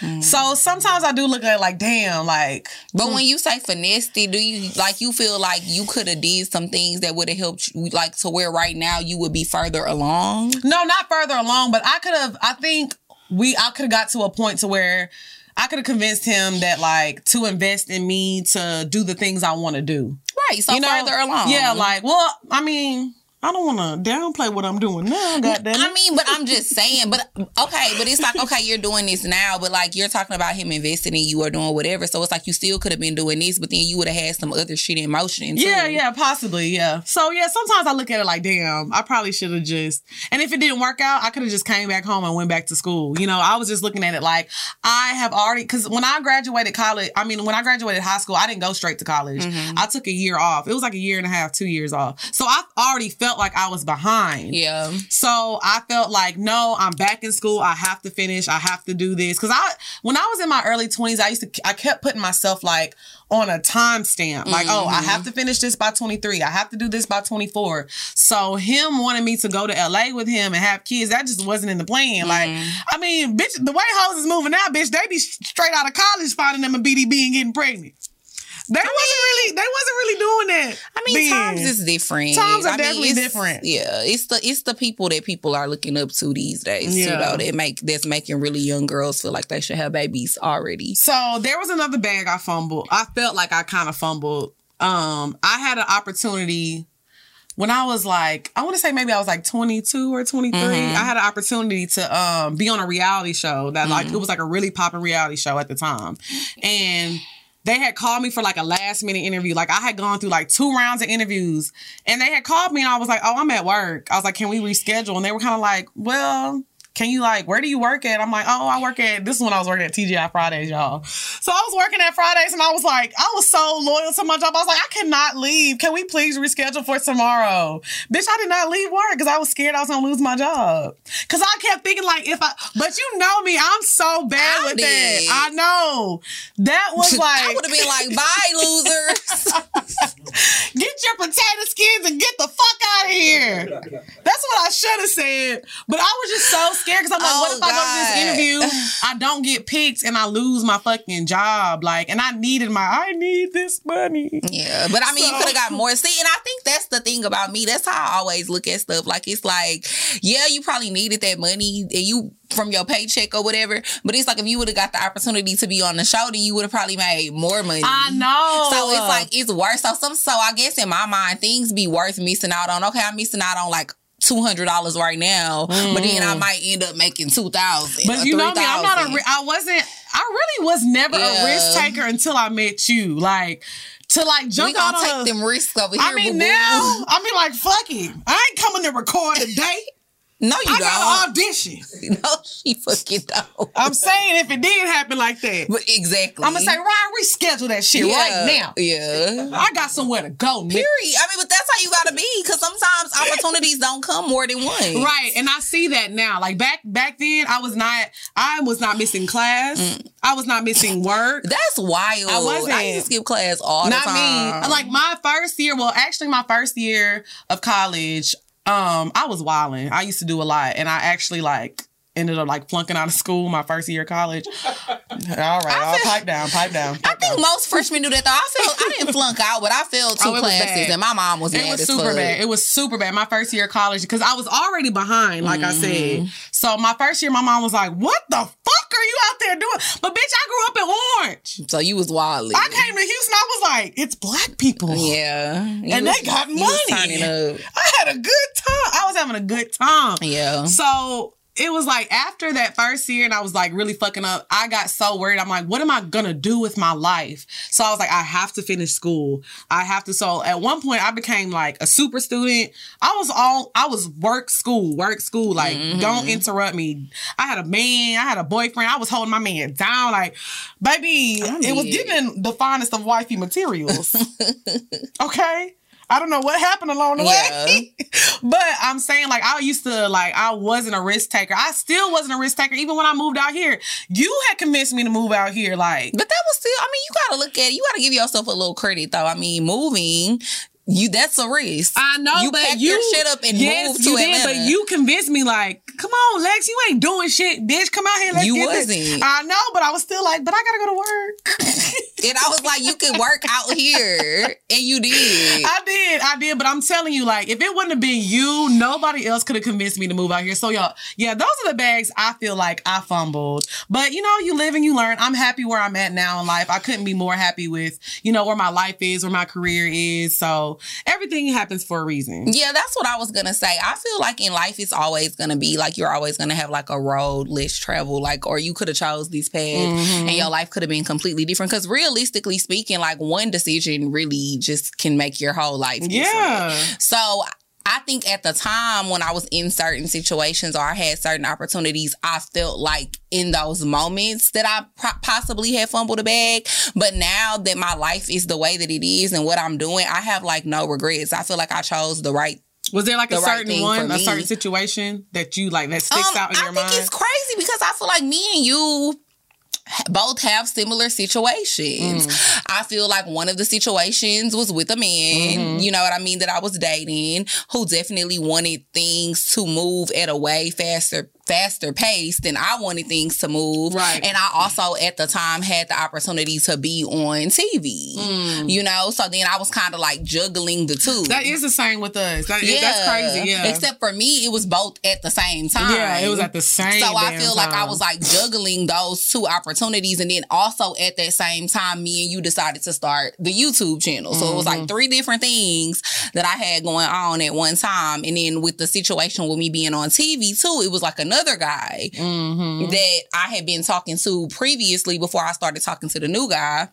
Mm. So sometimes I do look at it like, damn, like But mm. when you say finessed it, do you like you feel like you could have did some things that would have helped you like to where right now you would be further along? No, not further along, but I could have. I think we. I could have got to a point to where I could have convinced him that like to invest in me to do the things I want to do. Right. So You know, further along. Yeah, like well, I mean, I don't want to downplay what I'm doing now. Goddamn. I mean, but I'm just saying, but okay, but it's like, okay, you're doing this now, but like you're talking about him investing in you or doing whatever. So it's like you still could have been doing this, but then you would have had some other shit in motion. Too. Yeah, yeah, possibly, yeah. So yeah, sometimes I look at it like, damn, I probably should have just. And if it didn't work out, I could have just came back home and went back to school. You know, I was just looking at it like I have already because when I graduated college, I mean, when I graduated high school, I didn't go straight to college. Mm-hmm. I took a year off. It was like a year and a half, two years off. So I already felt like I was behind. Yeah. So I felt like, no, I'm back in school. I have to finish. I have to do this. Cause I, when I was in my early 20s, I used to, I kept putting myself like on a time stamp. Like, oh, I have mm-hmm. to finish this by 23. I have to do this by 24. So him wanting me to go to LA with him and have kids, that just wasn't in the plan. Like, mm-hmm. I mean, bitch, the way hoes is moving out, bitch, they be straight out of college finding them a BDB and getting pregnant. They wasn't really, they wasn't really doing that. I mean, then. times is different. Times are I definitely it's- different. Yeah, it's the it's the people that people are looking up to these days. Yeah. too, though, that make that's making really young girls feel like they should have babies already. So there was another bag I fumbled. I felt like I kind of fumbled. Um, I had an opportunity when I was like, I want to say maybe I was like 22 or 23. I had an opportunity to um be on a reality show that like it was like a really popping reality show at the time. And they had called me for like a last minute interview. Like I had gone through like two rounds of interviews and they had called me and I was like, oh, I'm at work. I was like, can we reschedule? And they were kind of like, well, can you like, where do you work at? I'm like, oh, I work at, this is when I was working at TGI Fridays, y'all. So I was working at Fridays and I was like, I was so loyal to my job. I was like, I cannot leave. Can we please reschedule for tomorrow? Bitch, I did not leave work because I was scared I was gonna lose my job. Cause I kept thinking like, if I, but you know me, I'm so bad I with did. that. I know. That was like, I would have been like, "Bye, losers." get your potato skins and get the fuck out of here. That's what I should have said. But I was just so scared because I'm like, what Oh, if I go to this interview, I don't get picked, and I lose my fucking job? Like, and I needed my, I need this money. Yeah, but I mean, you could have got more. See, and I think that's the thing about me. That's how I always look at stuff. Like it's like, yeah, you probably needed that money, and you from your paycheck or whatever. But it's like if you would have got the opportunity to be on the show, then you would have probably made more money. I know. So it's like it's worth. So some. So I guess in my mind, things be worth missing out on. Okay, I'm missing out on like. Two hundred dollars right now, but then I might end up making two thousand. Mm. But you know me, I'm not a. I wasn't. I really was never Yeah. a risk taker until I met you. Like to like jump out take a- them risks over here. I mean, boo-boo. now I mean, like, fuck it. I ain't coming to record today. No, you I don't. got an audition. no, she fucking don't. I'm saying if it did happen like that, But exactly. I'm gonna say, Ryan, reschedule that shit right now. Yeah. I got somewhere to go. Period. I mean, but that's how you gotta be because sometimes opportunities don't come more than once. Right, and I see that now. Like back back then, I was not. I was not missing class. Mm. I was not missing work. That's wild. I wasn't. I used to skip class all not the time. Not me. Like my first year. Well, actually, my first year of college, um, I was wilding. I used to do a lot, and I actually like ended up like flunking out of school my first year of college. All right, I'll feel- pipe down, pipe down. I think down. most freshmen do that though. I felt I didn't flunk out, but I failed two Oh, classes, bad. and my mom was It was as super fuck. bad. It was super bad. My first year of college because I was already behind, like I Mm-hmm. said. So my first year, my mom was like, "What the fuck are you out there doing? But bitch, I grew up in Orange. So you was wildly. I came to Houston. I was like, it's black people. Yeah. And was- they got money. I had a good. I having a good time. Yeah. So it was like after that first year and I was like really fucking up, I got so worried. I'm like, what am I gonna do with my life? So I was like, I have to finish school. I have to. So at one point I became like a super student. I was all I was work school, work school. Like, mm-hmm. don't interrupt me. I had a man, I had a boyfriend. I was holding my man down. Like, baby, it was giving the finest of wifey materials. okay. I don't know what happened along the way. but I'm saying like I used to like I wasn't a risk taker. I still wasn't a risk taker even when I moved out here. You had convinced me to move out here like But that was still, I mean, you gotta look at it. You gotta give yourself a little credit though. I mean, moving, you that's a risk. I know, you but you your shit up and yes, moved to you did, Atlanta. but you convinced me like, come on, Lex, you ain't doing shit, bitch. Come out here, let's You get this." wasn't. I know, but I was still like, but I gotta go to work. and I was like, you can work out here, and you did. I did, I did, but I'm telling you, like, if it wouldn't have been you, nobody else could have convinced me to move out here. So, y'all, yeah, those are the bags I feel like I fumbled. But you know, you live and you learn. I'm happy where I'm at now in life. I couldn't be more happy with, you know, where my life is, where my career is. So everything happens for a reason. Yeah, that's what I was gonna say. I feel like in life it's always gonna be like you're always gonna have like a road less travel, like or you could have chose these paths Mm-hmm. and your life could have been completely different. Because realistically speaking, like one decision really just can make your whole life. Different. Yeah. So I think at the time when I was in certain situations or I had certain opportunities, I felt like in those moments that I pro- possibly had fumbled a bag. But now that my life is the way that it is and what I'm doing, I have like no regrets. I feel like I chose the right. Was there like a The right certain thing one, a certain situation that you like that sticks Um, out in I your mind? I think it's crazy because I feel like me and you both have similar situations. Mm. I feel like one of the situations was with a man, Mm-hmm. you know what I mean, that I was dating, who definitely wanted things to move at a way faster faster pace than I wanted things to move. Right. And I also at the time had the opportunity to be on TV. You know, so then I was kind of like juggling the two. Mm. That is the same with us. That, That's crazy. Yeah. Except for me, it was both at the same time. yeah, it was at the same. Time. So I feel like I was like juggling those two opportunities, and then also at that same time, me and you decided to start the YouTube channel. So it was Mm-hmm. like three different things that I had going on at one time, and then with the situation with me being on TV too, it was like another guy Mhm. that I had been talking to previously before I started talking to the new guy.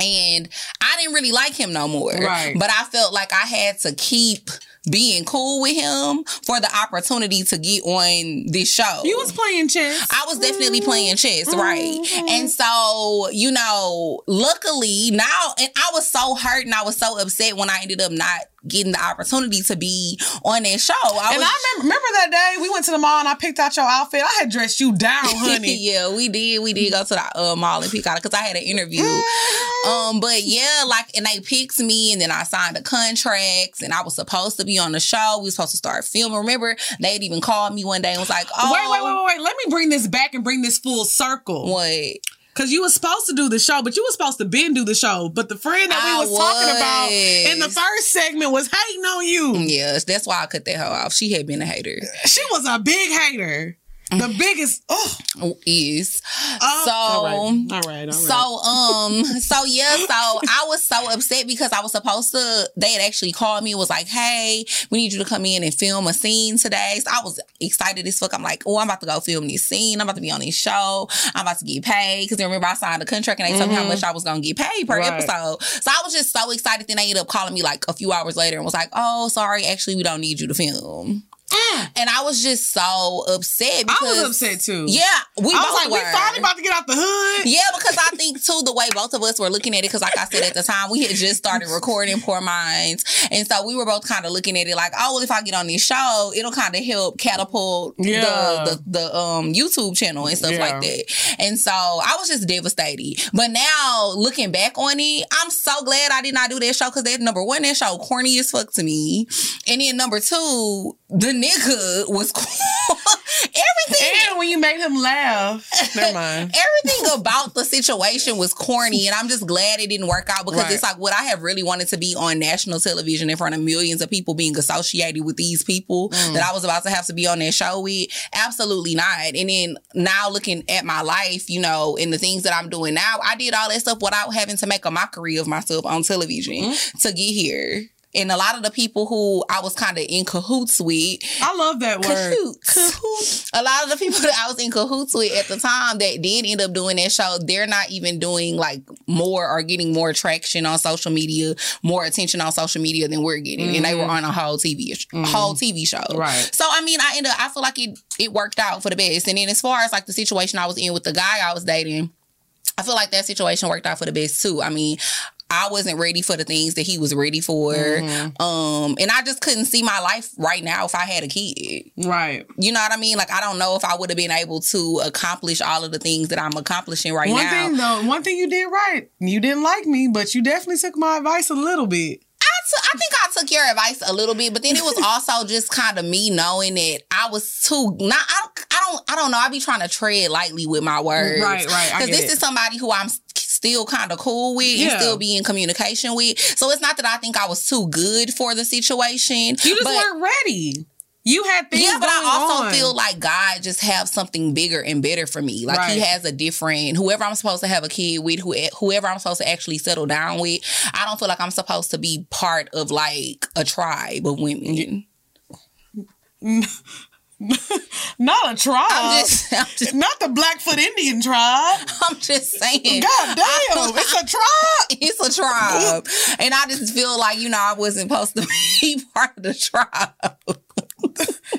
And I didn't really like him no more. Right. But I felt like I had to keep being cool with him for the opportunity to get on this show. You was playing chess. I was definitely playing chess, right? And so, you know, luckily now, and I was so hurt and I was so upset when I ended up not getting the opportunity to be on that show. I and was, I remember, remember that day we went to the mall and I picked out your outfit. I had dressed you down, honey. yeah, we did. We did go to the uh, mall and pick out because I had an interview. Um, but yeah, like, and they picked me, and then I signed the contracts, and I was supposed to be on the show. We were supposed to start filming. Remember, they even called me one day and was like, "Oh, Wait, wait, wait, wait, wait. Let me bring this back and bring this full circle. what?" Cause you was supposed to do the show, but you was supposed to been do the show. But the friend that we I was, talking about in the first segment was hating on you. Yes, that's why I cut that hoe off. She had been a hater. She was a big hater. The biggest. Oh, Is oh, So- all right, all right, all right. So um so yeah, so I was so upset because I was supposed to they had actually called me was like, Hey, we need you to come in and film a scene today. So I was excited as fuck. I'm like, oh, I'm about to go film this scene. I'm about to be on this show. I'm about to get paid. Cause remember I signed a contract and they told me how much I was gonna get paid per Right. episode. So I was just so excited. Then they ended up calling me like a few hours later and was like, Oh, sorry, actually we don't need you to film. And I was just so upset because I was upset too. Yeah, we I was like, we were. finally about to get out the hood. Yeah, because I think too the way both of us were looking at it, because like I said at the time, we had just started recording Pour Minds, and so we were both kind of looking at it like, oh, well, if I get on this show, it'll kind of help catapult Yeah. the, the the um YouTube channel and stuff Yeah. like that. And so I was just devastated. But now looking back on it, I'm so glad I did not do that show because that number one, that show corny as fuck to me, and then number two, the nigga was cool. everything And when you made him laugh, never mind. everything about the situation was corny and i'm just glad it didn't work out because Right. it's like what i have really wanted to be on national television in front of millions of people being associated with these people Mm. that i was about to have to be on that show with absolutely not and then now looking at my life you know and the things that i'm doing now i did all that stuff without having to make a mockery of myself on television Mm. to get here and a lot of the people who I was kind of in cahoots with, I love that word. cahoots. A lot of the people that I was in cahoots with at the time that did end up doing that show, they're not even doing like more or getting more traction on social media, more attention on social media than we're getting, and they were mm-hmm. on a whole TV, sh- mm-hmm. whole TV show. Right. So I mean, I ended. I feel like it it worked out for the best. And then as far as like the situation I was in with the guy I was dating, I feel like that situation worked out for the best too. I mean. I wasn't ready for the things that he was ready for. Um, and I just couldn't see my life right now if I had a kid. Right. You know what I mean? Like I don't know if I would have been able to accomplish all of the things that I'm accomplishing right one now. One thing though, one thing you did right. You didn't like me, but you definitely took my advice a little bit. I think I took your advice a little bit, but then it was also just kind of me knowing that I was too not. I don't. I don't. I don't know. I be trying to tread lightly with my words, Right, right, Because this it. is somebody who I'm still kind of cool with and still be in communication with. So it's not that I think I was too good for the situation. You just but- weren't ready. You had things yeah, but I also on. feel like God just have something bigger and better for me. Like He has a different whoever I'm supposed to have a kid with, who, whoever I'm supposed to actually settle down with. I don't feel like I'm supposed to be part of like a tribe of women. not a tribe. I'm just, I'm just, not the Blackfoot Indian tribe. I'm just saying. God damn, it's a tribe. It's a tribe, and I just feel like you know I wasn't supposed to be part of the tribe,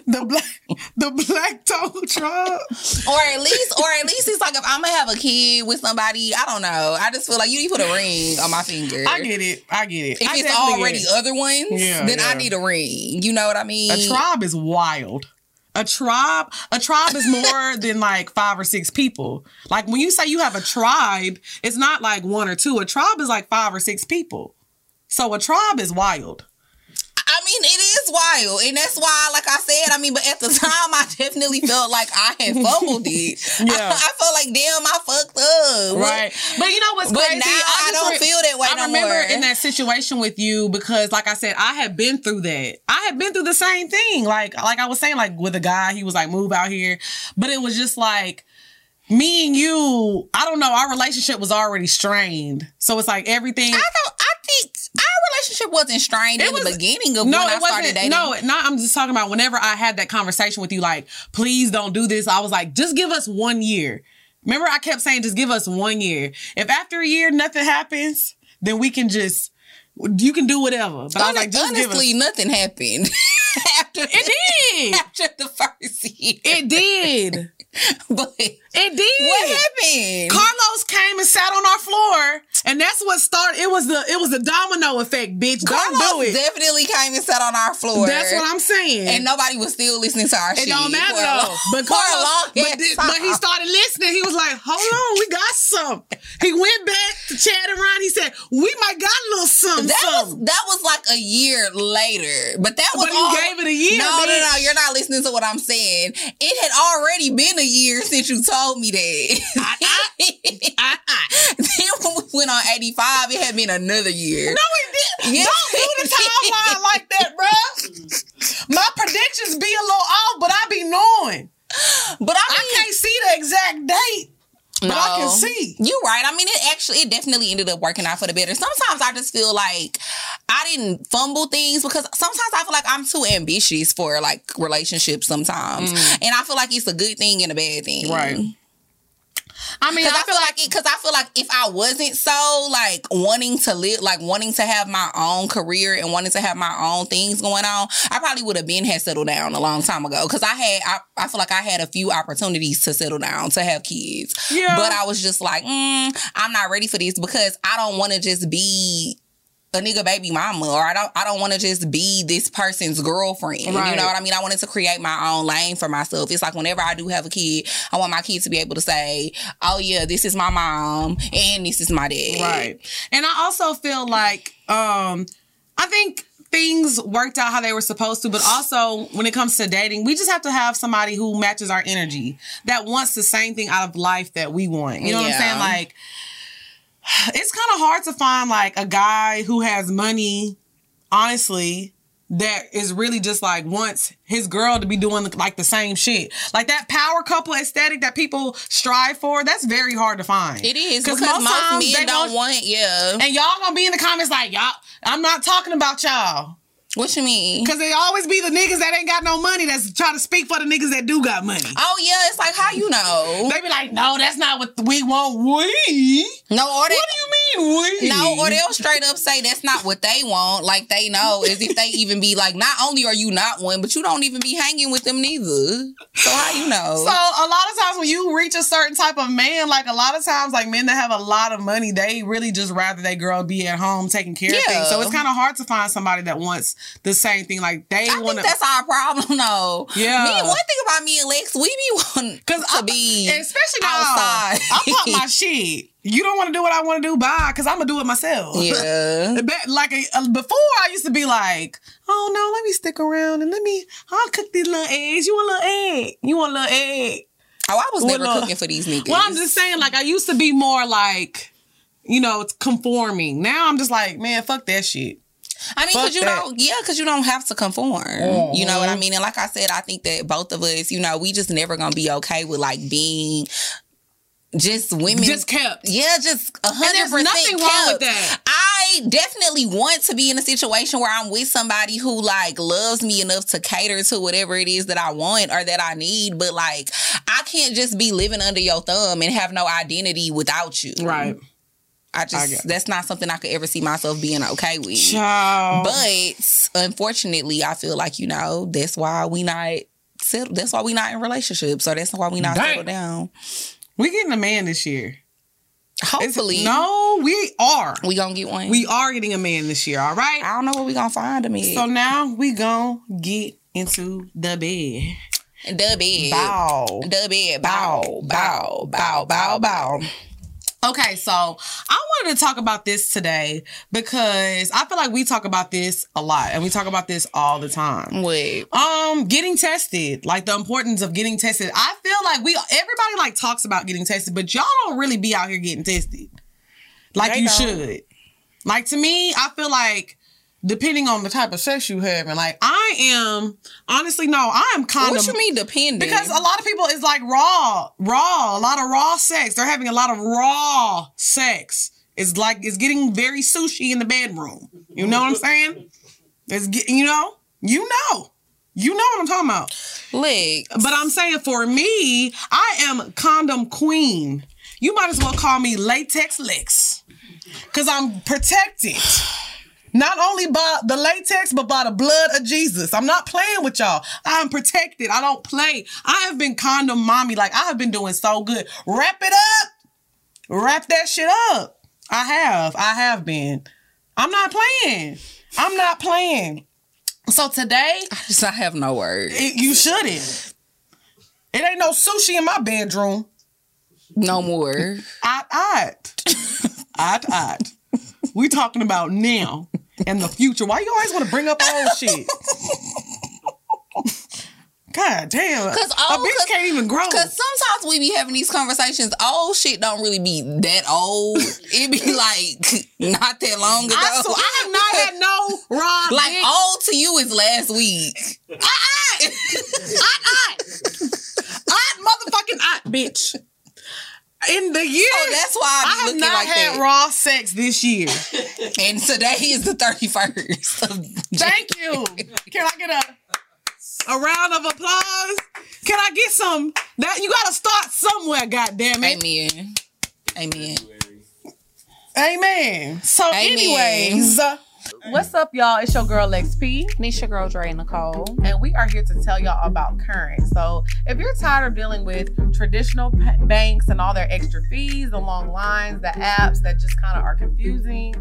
The black, the black toe tribe. or at least, or at least it's like if I'm gonna have a kid with somebody, I don't know. I just feel like you need to put a ring on my finger. I get it. I get it. If I it's already it. other ones, Yeah, then I need a ring. You know what I mean? A tribe is wild. A tribe, a tribe is more than like five or six people. Like when you say you have a tribe, it's not like one or two. A tribe is like five or six people. So a tribe is wild. I mean, it is wild, and that's why, like I said, I mean, but at the time, I definitely felt like I had fumbled it. Yeah. I, I felt like, damn, I fucked up. Right. But you know what's But crazy? now I just don't feel that way I no remember more. in that situation with you because, like I said, I had been through that. I had been through the same thing. Like, like I was saying, like with a guy, he was like, move out here. But it was just like me and you, I don't know, our relationship was already strained. So it's like everything. I don't. I think our relationship wasn't strained It in the beginning of no, when I started dating. No, not. I'm just talking about whenever I had that conversation with you, like, please don't do this. I was like, just give us one year. Remember, I kept saying, just give us one year. If after a year nothing happens, then we can just, you can do whatever. But I was like, just give us. honestly, nothing happened after It did. after the first year. It did. but It did. what happened? Carlos came and sat on our floor, and that's what started. It was the it was the domino effect, bitch. Carlos Don't do it. definitely came and sat on our floor. That's what I'm saying. And nobody was still listening to our It shit. don't matter though. But Carlos, but, ass thi- but he started listening. He was like, "Hold on, we got some." He went back to chat Ron. He said, "We might got a little something." That was that was like a year later, but that was But you all- gave it a year, No, no, no, you're not listening to what I'm saying. It had already been a year since you told me that. I- then when we went on 85, it had been another year. no, it didn't. Yeah. Don't do the timeline like that, bruh. My predictions be a little off, but I be knowing. But I, I can't see the exact date, but I can No. see. You're right. I mean, it actually, it definitely ended up working out for the better. Sometimes I just feel like I didn't fumble things because sometimes I feel like I'm too ambitious for like relationships sometimes. And I feel like it's a good thing and a bad thing. Mm. Right. I mean, I I feel like it. Because I feel like if I wasn't so like wanting to live, like wanting to have my own career and wanting to have my own things going on, I probably would have been had settled down a long time ago. Because I had, I, I feel like I had a few opportunities to settle down to have kids. Yeah. But I was just like, mm, I'm not ready for this because I don't want to just be a nigga baby mama or I don't I don't want to just be this person's girlfriend. You know what I mean? I wanted to create my own lane for myself. It's like whenever I do have a kid, I want my kid to be able to say, "Oh yeah, this is my mom and this is my dad." Right. And I also feel like um I think things worked out how they were supposed to, but also when it comes to dating, we just have to have somebody who matches our energy that wants the same thing out of life that we want. You know what I'm saying? Like, it's kind of hard to find like a guy who has money, honestly, that is really just like wants his girl to be doing like the same shit. Like that power couple aesthetic that people strive for, that's very hard to find. It is because most, they men don't want- want. Yeah. And y'all gonna be in the comments like, y'all, I'm not talking about y'all. What you mean? Cause they always be the niggas that ain't got no money that's trying to speak for the niggas that do got money. Oh yeah, it's like how you know? They be like, no, that's not what we want. We? No, or they, What do you mean no, or they'll straight up say that's not what they want. Like they know, as if they even be like, not only are you not one, but you don't even be hanging with them neither. So how you know? So a lot of times when you reach a certain type of man, like a lot of times, like men that have a lot of money, they really just rather their girl be at home taking care of things. So it's kind of hard to find somebody that wants the same thing. Like they I want think that's our problem, though. Yeah. Me, one thing about me and Lex, we be wanting to I, be especially now, outside. I pop my shit. You don't want to do what I want to do, bye, because I'm gonna do it myself. Yeah. Like a, uh, before, I used to be like, "Oh no, let me stick around and let me. I'll cook these little eggs. You want a little egg? You want a little egg? Oh, I was never cooking for these niggas. Well, I'm just saying, like I used to be more like, you know, it's conforming. Now I'm just like, man, fuck that shit. I mean, because you that. don't, yeah, because you don't have to conform. You know what I mean? And like I said, I think that both of us, you know, we just never gonna be okay with like being just women. Just kept. yeah, just a hundred there's percent. nothing wrong with that. I definitely want to be in a situation where I'm with somebody who like loves me enough to cater to whatever it is that I want or that I need. But like, I can't just be living under your thumb and have no identity without you. Right. I I just it. that's not something I could ever see myself being okay with. Child. But unfortunately, I feel like you know that's why we not settle. That's why we not in relationships, or that's why we not Dang. settled down. We getting a man this year. It's- Hopefully, no, we are. we gonna get one. We are getting a man this year. All right. I don't know where we gonna find him. So now we gonna get into the bed. the bed, Bow. the bed, bow, bow, bow, bow, bow. Okay, so I wanted to talk about this today because I feel like we talk about this a lot and we talk about this all the time. Wait, Um, getting tested, like the importance of getting tested. I feel like we everybody like talks about getting tested, but y'all don't really be out here getting tested like They you don't. should. Like to me, I feel like depending on the type of sex you have, and like I am honestly no, I am kind what you mean dependent? because a lot of people is like raw, raw, a lot of raw sex. They're having a lot of raw sex. It's like it's getting very sushi in the bedroom. You know what I'm saying? It's get, you know, you know, you know what I'm talking about. Lick. But I'm saying for me, I am condom queen. You might as well call me latex Lex, cause I'm protected. Not only by the latex, but by the blood of Jesus. I'm not playing with y'all. I'm protected. I don't play. I have been condom mommy. Like I have been doing so good. Wrap it up. Wrap that shit up. I have. I have been. I'm not playing. I'm not playing. So today, I just I have no words. it, you shouldn't. It ain't no sushi in my bedroom. No more. Ot, ot. Ot, ot. We talking about now and the future. Why you always want to bring up old shit? God damn. 'Cause a old- bitch 'cause- can't even grow. Cause sometimes we be having these conversations. Old shit don't really be that old. It be like not that long ago. I, so I have not had no wrong. like dick. old to you is last week. Ot, ot. Ot, motherfucking ot, bitch. In the year. Oh, that's why I I have not like had that. raw sex this year. And today is the thirty first. Thank you. Can I get a a round of applause? Can I get some? That you got to start somewhere. God damn it. Amen. Amen. Amen. So, Amen. anyways, uh, What's up, y'all? It's your girl XP, Nisha Girl Dre Nicole. and we are here to tell y'all about Current. So, if you're tired of dealing with traditional pa- banks and all their extra fees, the long lines, the apps that just kind of are confusing,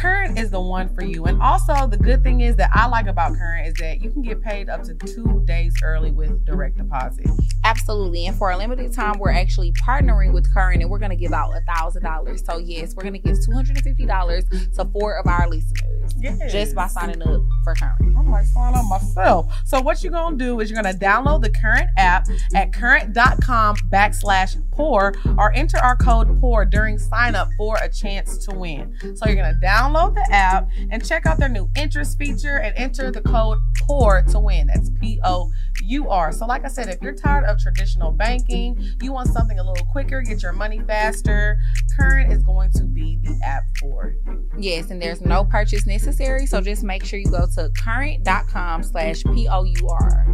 Current is the one for you. And also, the good thing is that I like about Current is that you can get paid up to two days early with direct deposit. Absolutely. And for a limited time, we're actually partnering with Current and we're going to give out a $1,000. So, yes, we're going to give $250 to four of our listeners Yes. just by signing up for Current. I'm like sign up myself. So what you're gonna do is you're gonna download the current app at current.com backslash pour or enter our code pour during sign up for a chance to win. So you're gonna download the app and check out their new interest feature and enter the code pour to win. That's P O U R. So like I said, if you're tired of traditional banking, you want something a little quicker, get your money faster, current is going to be the app for you. Yes, and there's no purchase necessary. So, just make sure you go to current.com slash P O U R.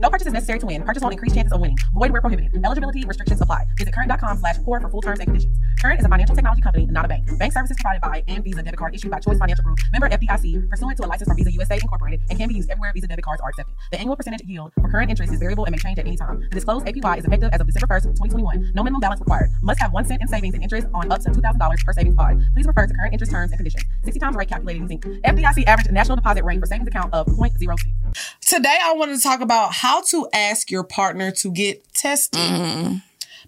No purchase is necessary to win. Purchase will increase chances of winning. Void where prohibited. Eligibility restrictions apply. Visit current.com slash pour for full terms and conditions. Current is a financial technology company, not a bank. Bank services provided by and Visa debit card issued by Choice Financial Group, member FDIC, pursuant to a license from Visa USA Incorporated, and can be used everywhere Visa debit cards are accepted. The annual percentage yield for current interest is variable and may change at any time. The disclosed APY is effective as of December 1st, 2021. No minimum balance required. Must have one cent in savings and interest on up to $2,000 per savings pod. Please refer to current interest terms and conditions. 60 times rate calculated using FDIC average national deposit rate for savings account of 0.06. Today, I wanted to talk about how to ask your partner to get tested. Mm-hmm.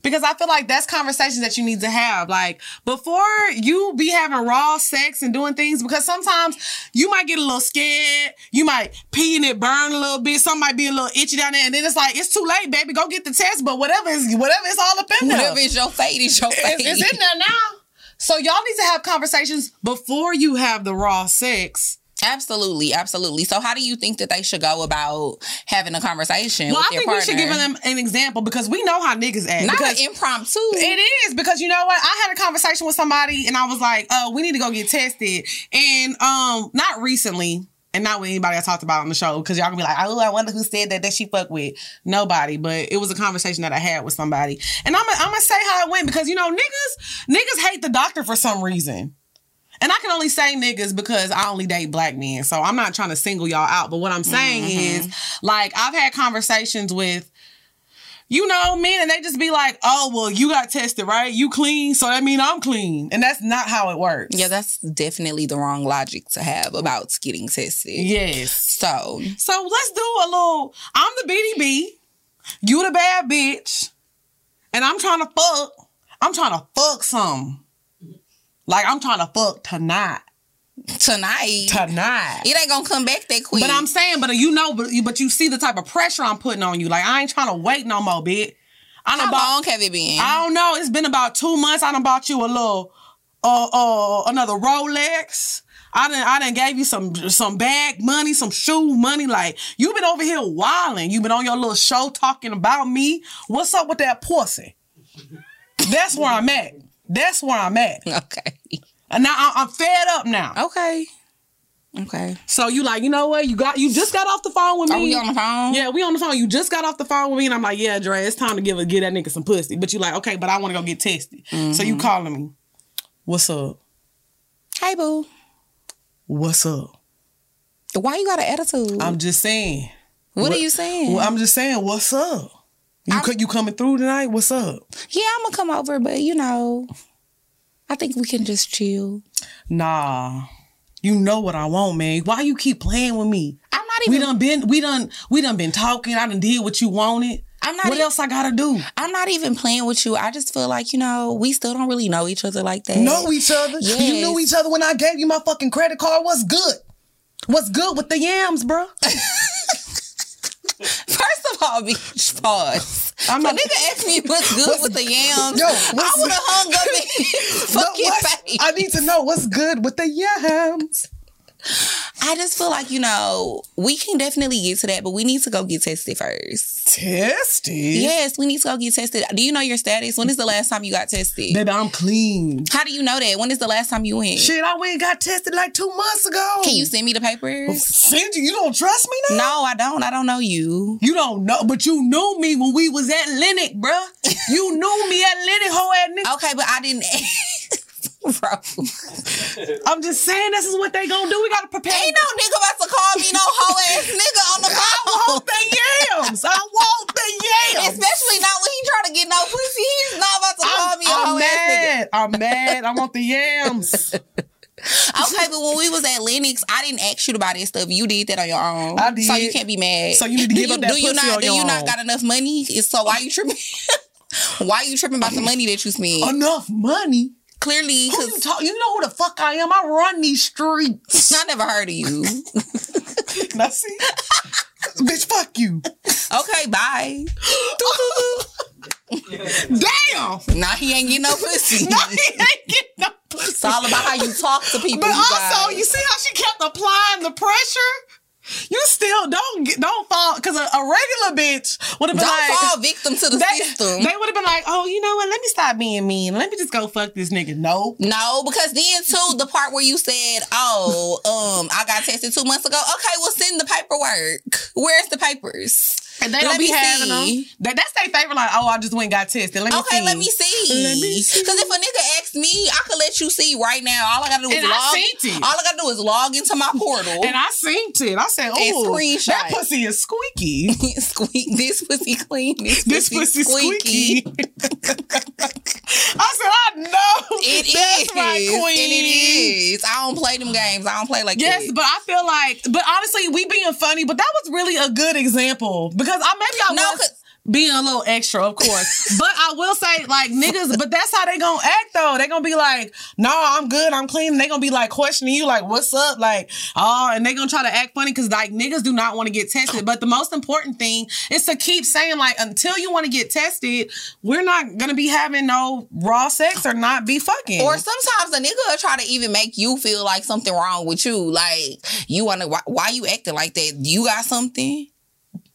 Because I feel like that's conversations that you need to have. Like before you be having raw sex and doing things, because sometimes you might get a little scared. You might pee and it burn a little bit. Some might be a little itchy down there. And then it's like, it's too late, baby. Go get the test. But whatever is, whatever is all up in there. Whatever is your fate is your fate. It's, it's in there now. So y'all need to have conversations before you have the raw sex. Absolutely, absolutely. So, how do you think that they should go about having a conversation Well, with I think partner? we should give them an example because we know how niggas act. Not an impromptu. It is because you know what? I had a conversation with somebody and I was like, "Uh, we need to go get tested." And um, not recently, and not with anybody I talked about on the show because y'all gonna be like, "Oh, I wonder who said that that she fuck with." Nobody, but it was a conversation that I had with somebody, and I'm gonna I'm gonna say how it went because you know niggas niggas hate the doctor for some reason. And I can only say niggas because I only date black men. So I'm not trying to single y'all out. But what I'm saying mm-hmm. is, like, I've had conversations with you know, men, and they just be like, oh, well, you got tested, right? You clean, so that mean I'm clean. And that's not how it works. yeah, that's definitely the wrong logic to have about getting tested. Yes. So, So let's do a little, I'm the BDB, you the bad bitch, and I'm trying to fuck. I'm trying to fuck some. Like, I'm trying to fuck tonight. tonight, Tonight. it ain't gonna come back that quick. But I'm saying, but you know, but you, but you see the type of pressure I'm putting on you. Like, I ain't trying to wait no more, bitch. I How bought- long have it been? I don't know. It's been about two months. I done bought you a little, uh, uh, another Rolex. I didn't. I didn't gave you some, some bag money, some shoe money. Like you been over here wilding. You been on your little show talking about me. What's up with that pussy? That's where I'm at. That's where I'm at. okay. And now I- I'm fed up now. Okay. Okay. So you like, you know what? You got, you just got off the phone with me. Are we on the phone? Yeah, we on the phone. You just got off the phone with me, and I'm like, yeah, Dre, it's time to give a get that nigga some pussy. But you like, okay, but I want to go get tested. So Mm-hmm. you calling me? What's up? Hey, boo. What's up? Why you got an attitude? I'm just saying. what, are you saying? Well, I'm just saying. What's up? You I'm- you coming through tonight? What's up? yeah, I'm gonna come over, but you know, I think we can just chill. Nah, you know what I want, man. Why you keep playing with me? I'm not even. We done been, we done, we done been talking. I done did what you wanted. I'm not. What e- else I gotta do? I'm not even playing with you. I just feel like you know we still don't really know each other like that. know each other. You knew each other when I gave you my fucking credit card. What's good? What's good with the yams, bro? First of all, pause. I'm not- nigga asked me what's good with the yams. Yo, I would have hung up in his No, fucking face. I need to know what's good with the yams. I just feel like, you know, we can definitely get to that, but we need to go get tested first. Tested? Yes, we need to go get tested. Do you know your status? When is the last time you got tested? Baby, I'm clean. How do you know that? When is the last time you went? Shit, I went and got tested like two months ago. Can you send me the papers? Oh, send you? You don't trust me now? No, I don't. I don't know you. You don't know, but you knew me when we was at Lenox, bruh. You knew me at Lenox, hoe ass nigga. Okay, but I didn't. Bro, I'm just saying this is what they gonna do. We gotta prepare. ain't no nigga about to call me no hoe ass nigga on the I phone. want the yams. I want the yams. Especially not when he trying to get no pussy. He's not about to call I'm, me a I'm hoe ass nigga. mad. I'm mad. I want the yams. Okay, but when we was at Lenox, I didn't ask you to buy that stuff. You did that on your own. I did. So you can't be mad. So you need to do give you, up that do you pussy not on do your you not got enough money? So why you tripping? why you tripping about the money that you spend? Enough money. Clearly, Who you talk? You know who the fuck I am? I run these streets. I never heard of you. now see, bitch, fuck you. Okay, bye. Damn. Nah, he ain't getting no pussy. No, he ain't getting no pussy. It's all about how you talk to people. But you also, guys. you see how she kept applying the pressure. You still don't get, don't fall because a, a regular bitch would have been don't like, fall victim to the they, system. they would have been like, oh, you know what? Let me stop being mean. Let me just go fuck this nigga. No. No, because then too, the part where you said, "Oh, um, I got tested two months ago." Okay, well, send the paperwork. Where's the papers? And they don't Let be having see. them. That, that's their favorite. Like, oh, I just went and got tested. Let me Okay, see. let me see. Let me see. Because if a nigga asks me, I could let you see right now. All I gotta do is And I log. seen it. All I gotta do is log into my portal. And I seen it. I said, oh, that pussy is squeaky. squeak. This pussy clean. This, this pussy squeaky. I said, I know. It is, That's my queen. and it is. I don't play them games. I don't play like Yes, that. but I feel like, but honestly, we being funny, but that was really a good example because I maybe I No, was being a little extra, of course. but I will say, like niggas, but that's how they gonna act though. They gonna be like, "No, I'm good, I'm clean." And they gonna be like questioning you, like, "What's up?" Like, oh, and they gonna try to act funny because like niggas do not want to get tested. But the most important thing is to keep saying like, until you want to get tested, we're not gonna be having no raw sex or not be fucking. Or sometimes a nigga will try to even make you feel like something wrong with you. Like you wanna why, why you acting like that? You got something?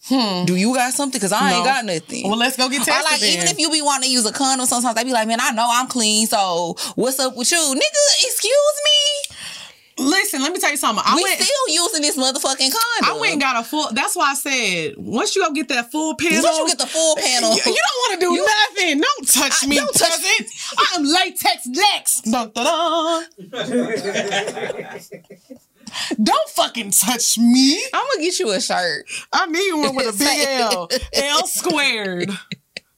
Hmm. Do you got something? Cause I No. ain't got nothing. well, let's go get or tested. like even if you be wanting to use a condom, sometimes they be like, "Man, I know I'm clean, so what's up with you, nigga? Excuse me, listen, let me tell you something. I we went. still using this motherfucking condom. I went and got a full. That's why I said once you go get that full panel, Once you get the full panel, you, you don't want to do You- nothing. Don't touch I- me, don't touch- peasant. I am latex Lex. Dun, dun, dun. don't fucking touch me. I'm gonna get you a shirt. I need one with a big L, L squared.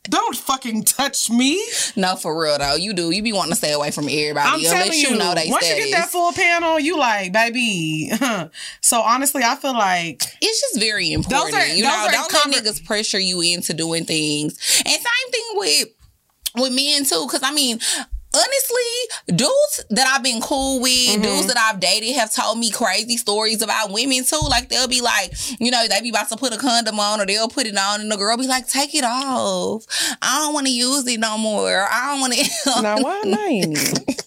Don't fucking touch me. No, for real though, you do. You be wanting to stay away from everybody I'm telling you, you, know they once status. you get that full panel, you like, baby. so honestly, I feel like it's just very important. are- you those know, are don't conver- let niggas pressure you into doing things. And same thing with with men too, because I mean. Honestly, dudes that I've been cool with, Mm-hmm. dudes that I've dated have told me crazy stories about women too. Like they'll be like, you know, they be about to put a condom on or they'll put it on and the girl be like, take it off. I don't want to use it no more. I don't want to. now why not?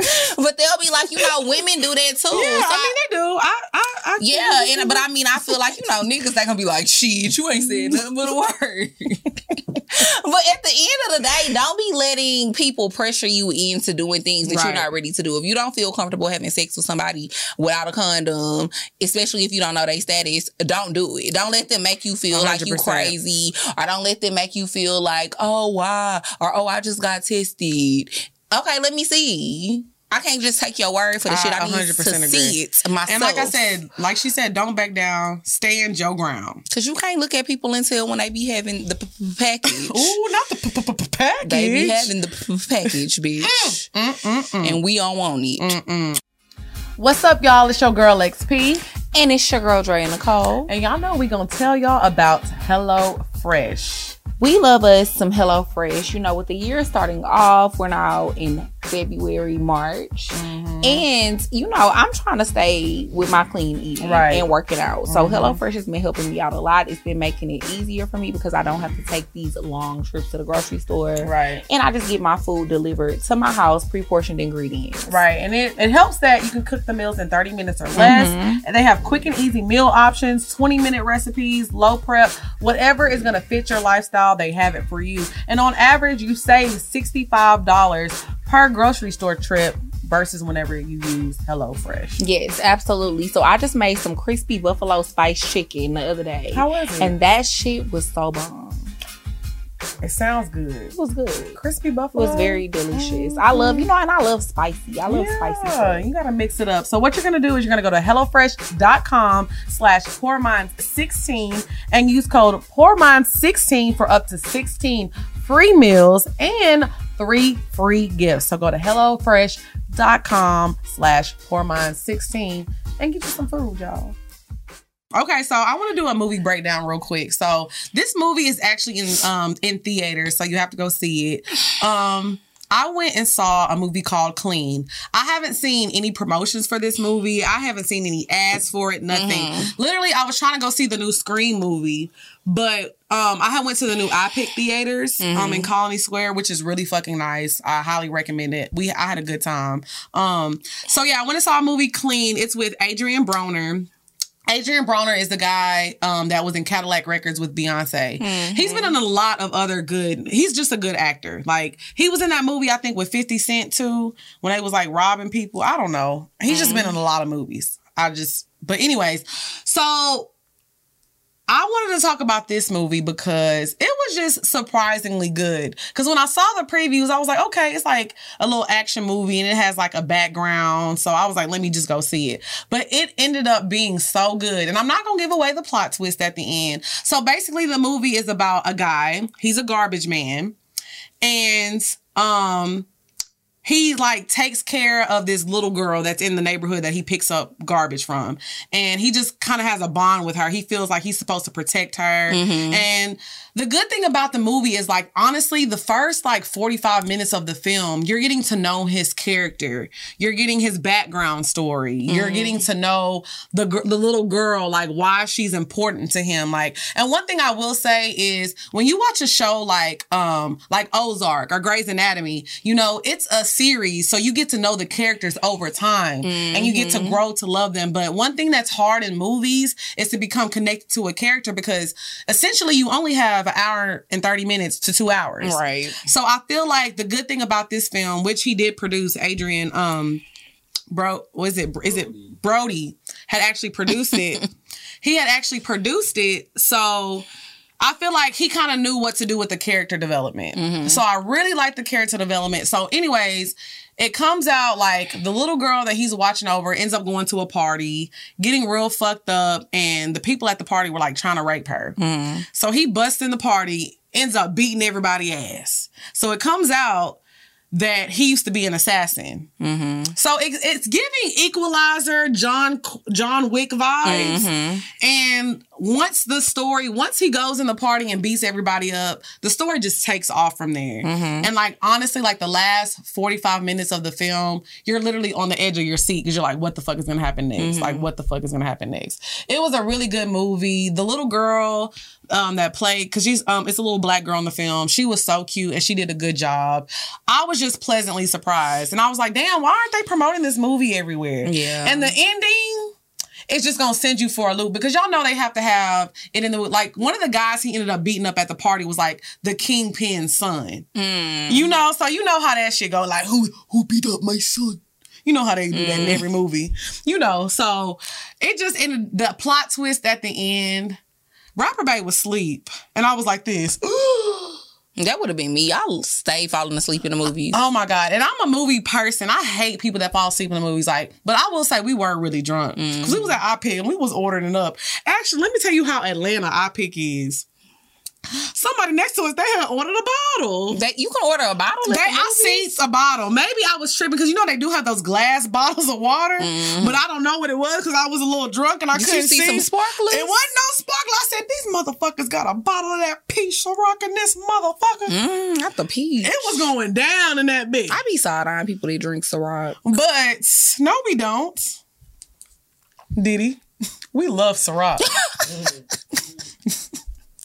but they'll be like, you know, women do that too. Yeah, So I mean they do. I, I, I Yeah, and but I mean, I feel like you know, niggas they gonna be like, "Shit, you ain't said nothing but a word." but at the end of the day, don't be letting people pressure you into doing things that you're not ready to do. If you don't feel comfortable having sex with somebody without a condom, especially if you don't know their status, don't do it. Don't let them make you feel like you 100%. crazy, or don't let them make you feel like, "Oh, why?" or "Oh, I just got tested." Okay, let me see. I can't just take your word for the I shit. I need 100% to agree. see it myself. And like I said, like she said, don't back down. Stand your ground. Cause you can't look at people until when they be having the p- p- package. Ooh, not the p- p- p- package. They be having the p- package, mm, bitch, Mm-mm-mm. and we don't want it. Mm-mm. What's up, y'all? It's your girl XP. And it's your girl Dre and Nicole. And y'all know we gonna tell y'all about Hello Fresh. We love us some Hello Fresh. You know, with the year starting off, we're now in February, March, Mm-hmm. and you know, I'm trying to stay with my clean eating Right. and working out. So Mhm. Hello Fresh has been helping me out a lot. It's been making it easier for me because I don't have to take these long trips to the grocery store. Right. And I just get my food delivered to my house, pre-portioned ingredients. Right. And it, it helps that you can cook the meals in 30 minutes or less. Mhm. And they have quick and easy meal options, 20 minute recipes, low prep, whatever is going to fit your lifestyle, they have it for you. And on average, you save $65 per grocery store trip versus whenever you use HelloFresh. Yes, absolutely. So I just made some crispy buffalo spice chicken the other day. How was it? And that shit was so bomb. It sounds good. It was good. Crispy It buffalo. was very delicious. I love, you know, and I love spicy. I love spicy Yeah, stuff. you gotta mix it up. So what you're gonna do is you're gonna go to HelloFresh.com slash PourMinds16 and use code PourMinds16 for up to 16 free meals and three free gifts. So go to HelloFresh.com slash PourMinds16 and get you some food, y'all. Okay, so I want to do a movie breakdown real quick. So this movie is actually in um in theaters, so you have to go see it. Um I went and saw a movie called Clean. I haven't seen any promotions for this movie. I haven't seen any ads for it, nothing. Literally, I was trying to go see the new Scream movie, but um I went to the new iPic theaters um in Colony Square, which is really fucking nice. I highly recommend it. We I had a good time. Um so yeah, I went and saw a movie Clean. It's with Adrien Brody. Adrien Brody is the guy um, that was in Cadillac Records with Beyonce. He's been in a lot of other good. He's just a good actor. Like he was in that movie I think with Fifty Cent too, when they was like robbing people. I don't know. He's just been in a lot of movies. I just. But anyways, so I wanted to talk about this movie because it was just surprisingly good. Because when I saw the previews, I was like, okay, it's like a little action movie and it has like a background. So I was like, let me just go see it. But it ended up being so good. And I'm not going to give away the plot twist at the end. So basically, the movie is about a guy, he's a garbage man. And, um, he like takes care of this little girl that's in the neighborhood that he picks up garbage from. And he just kind of has a bond with her. He feels like he's supposed to protect her. Mm-hmm. And the good thing about the movie is like honestly the first like 45 minutes of the film you're getting to know his character. You're getting his background story. You're getting to know the the little girl like why she's important to him like and one thing i will say is when you watch a show like um like ozark or grey's anatomy you know it's a series so you get to know the characters over time and you get to grow to love them. But one thing that's hard in movies is to become connected to a character because essentially you only have an hour and 30 minutes to two hours Right. so I feel like the good thing about this film, which he did produce, Adrien, um, bro, was it is it Brody had actually produced it. he had actually produced it, so I feel like he kind of knew what to do with the character development. Mm-hmm. So I really like the character development. So, anyways, it comes out like the little girl that he's watching over ends up going to a party, getting real fucked up, and the people at the party were like trying to rape her. Mm-hmm. So he busts in the party, ends up beating everybody ass. So it comes out that he used to be an assassin. Mm-hmm. So it, it's giving Equalizer, John John Wick vibes. Mm-hmm. And once the story, once he goes in the party and beats everybody up, the story just takes off from there. Mm-hmm. And like honestly, like the last 45 minutes of the film, you're literally on the edge of your seat because you're like, what the fuck is gonna happen next? Like, what the fuck is gonna happen next? It was a really good movie. The little girl um, that played, because she's um, it's a little black girl in the film. She was so cute and she did a good job. I was just pleasantly surprised, and I was like, damn, why aren't they promoting this movie everywhere? Yeah. And the ending it's just gonna send you for a loop because y'all know they have to have it in the like one of the guys he ended up beating up at the party was like the kingpin's son. You know, so you know how that shit go. Like who who beat up my son? You know how they do that in every movie. You know, so it just ended the plot twist at the end. Rapper Bay was asleep, and I was like this. That would have been me. I'll stay falling asleep in the movies. Oh my god! And I'm a movie person. I hate people that fall asleep in the movies. Like, but I will say we weren't really drunk because we was mm. at iPick and we was ordering it up. Actually, let me tell you how Atlanta iPick is. Somebody next to us, they had ordered a bottle. That you can order a bottle. They, I movies? seen a bottle. Maybe I was tripping because you know they do have those glass bottles of water, but I don't know what it was because I was a little drunk and I Did couldn't you see some sparklers? It wasn't no sparkle. I said these motherfuckers got a bottle of that peach Ciroc in this motherfucker. Mm, not the peach. It was going down in that bitch. I be side eyeing people that drink Ciroc. But no, we don't. Diddy, we love Ciroc.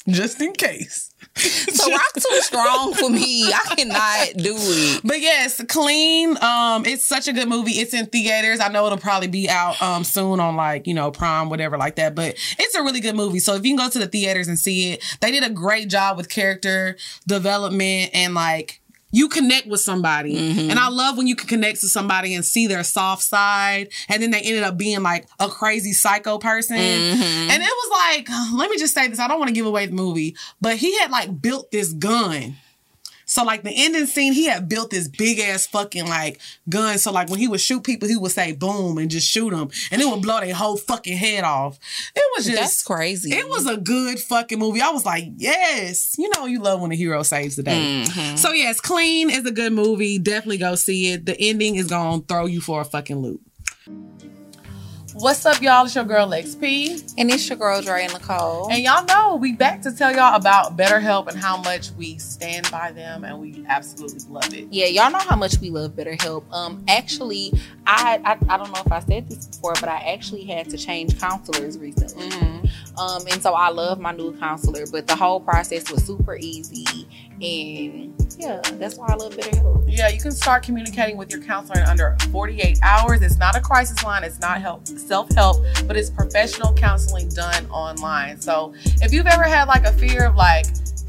Just in case. Ciroc too strong for me. I cannot do it. But yes, clean. Um, it's such a good movie. It's in theaters. I know it'll probably be out um soon on like you know Prime, whatever like that. But it's a really good movie. So if you can go to the theaters and see it, they did a great job with character development and like you connect with somebody. Mm-hmm. And I love when you can connect to somebody and see their soft side. And then they ended up being like a crazy psycho person. Mm-hmm. And it was like, let me just say this. I don't want to give away the movie, but he had like built this gun. So like the ending scene, he had built this big ass fucking like gun. So like when he would shoot people, he would say boom and just shoot them, and it would blow their whole fucking head off. It was just That's crazy. It was a good fucking movie. I was like, yes, you know, you love when a hero saves the day. Mm-hmm. So yes, Clean is a good movie. Definitely go see it. The ending is gonna throw you for a fucking loop. What's up, y'all? It's your girl XP. and it's your girl Dre and Nicole. And y'all know we back to tell y'all about BetterHelp and how much we stand by them and we absolutely love it. Yeah, y'all know how much we love BetterHelp. Um, actually, I, I I don't know if I said this before, but I actually had to change counselors recently. Um, and so I love my new counselor, but the whole process was super easy, and yeah, that's why I love BetterHelp. Yeah, you can start communicating with your counselor in under 48 hours. It's not a crisis line, it's not help self-help, but it's professional counseling done online. So if you've ever had like a fear of like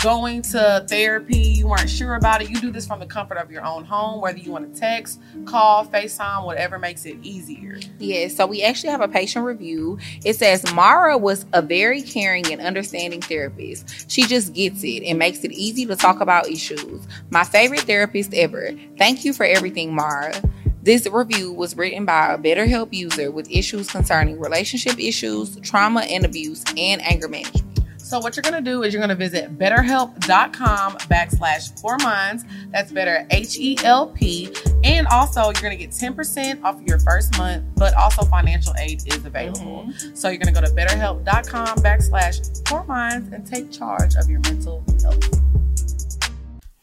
going to therapy, you weren't sure about it, you do this from the comfort of your own home, whether you want to text, call, FaceTime, whatever makes it easier. Yeah, so we actually have a patient review. It says Mara was a very caring and understanding therapist. She just gets it and makes it easy to talk about issues. My favorite therapist ever. Thank you for everything, Mara. This review was written by a BetterHelp user with issues concerning relationship issues, trauma and abuse, and anger management. So what you're gonna do is you're gonna visit betterhelp.com backslash Pour Minds. That's better H E L P. And also you're gonna get 10% off your first month, but also financial aid is available. So you're gonna go to betterhelp.com backslash Pour Minds and take charge of your mental health.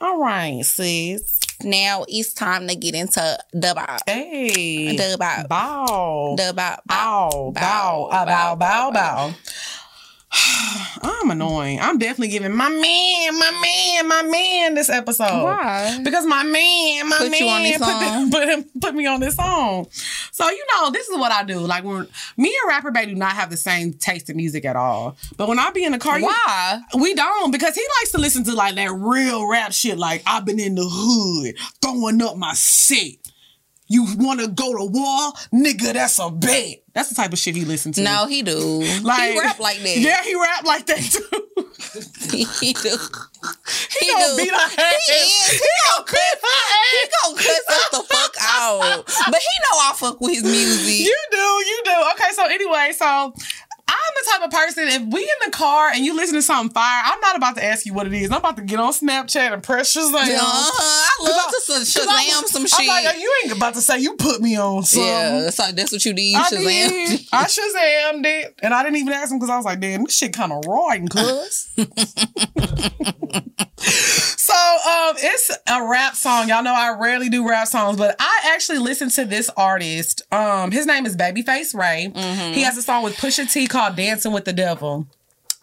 All right, sis. Now it's time to get into the bop. Hey. The bop. Bow. The bop. Bow, bow, uh, bow, bow, bow. I'm annoying. I'm definitely giving my man, my man, my man this episode. Why? Because my man, my Put man you on this put, song? put, him, put me on this song. So, you know, this is what I do. Like, when me and Rapper Bay do not have the same taste in music at all. But when I be in the car, you- Why? we don't because he likes to listen to like that real rap shit. Like I've been in the hood throwing up my set. You want to go to war, nigga? That's a bet. That's the type of shit he listens to. No, he do. he rap like that. Yeah, he rap like that too. he do. He, gonna beat her ass. He is. He gonna beat her He gonna cuss us the fuck out. But he know I fuck with his music. You do, you do. Okay, so anyway, so the type of person, if we in the car and you listen to something fire, I'm not about to ask you what it is. I'm about to get on Snapchat and press Shazam. Uh-huh. I love to Cause Shazam I'm- some I'm shit. like, you ain't about to say you put me on something. yeah, so that's what you did. I Shazam. did. I Shazammed it. And I didn't even ask him because I was like, damn, this shit kind of and cuz. so um, it's a rap song. Y'all know I rarely do rap songs, but I actually listened to this artist. Um, his name is Babyface Ray. He has a song with Pusha T called Dancing with the Devil.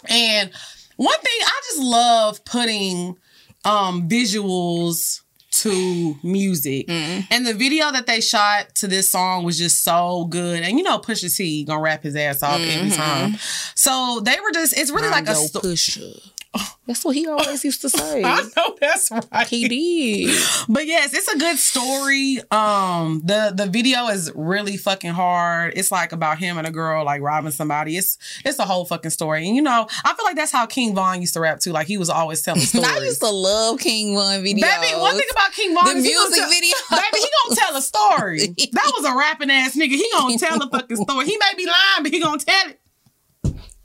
And one thing I just love putting um visuals to music. And the video that they shot to this song was just so good. And you know Pusha T gonna rap his ass off every time. So they were just it's really like a sto- Pusha. That's what he always used to say. I know that's right. He did. But yes, it's a good story. Um, the the video is really fucking hard. It's like about him and a girl like robbing somebody. It's it's a whole fucking story. And you know, I feel like that's how King Von used to rap too. Like he was always telling stories. I used to love King Von videos. Baby, one thing about King Von The is music tell- video. Baby, he gonna tell a story. that was a rapping ass nigga. He gonna tell a fucking story. He may be lying, but he gonna tell it.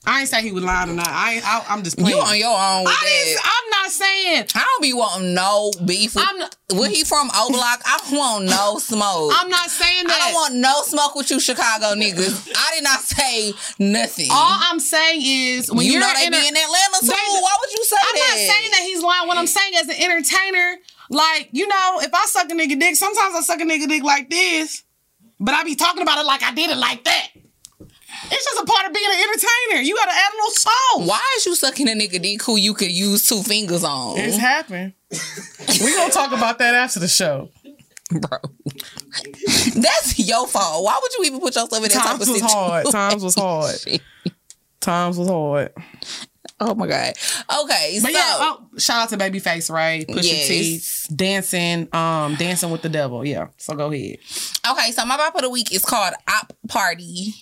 I ain't say he was lying or not. I, ain't, I I'm just playing. you on your own with I I'm not saying. I don't be wanting no beef. With, I'm not- Where he from, O Block? I don't want no smoke. I'm not saying that. I don't want no smoke with you, Chicago niggas. I did not say nothing. All I'm saying is when you you're know they in be a- in Atlanta too. They- Why would you say that? I'm not saying that he's lying. What I'm saying as an entertainer, like you know, if I suck a nigga dick, sometimes I suck a nigga dick like this, but I be talking about it like I did it like that. It's just a part of being an entertainer. You gotta add a little soul. Why is you sucking a nigga dick who you could use two fingers on, It's happened. we gonna talk about that after the show. bro? That's your fault. Why would you even put yourself in that type Times of was hard. Times was hard. Times was hard. Oh my god. Okay, But so yeah, oh, shout out to Babyface, right? Pusha Yes. T, dancing, um, dancing with the devil. Yeah. So go ahead. okay, so my bop of the week is called Op Party.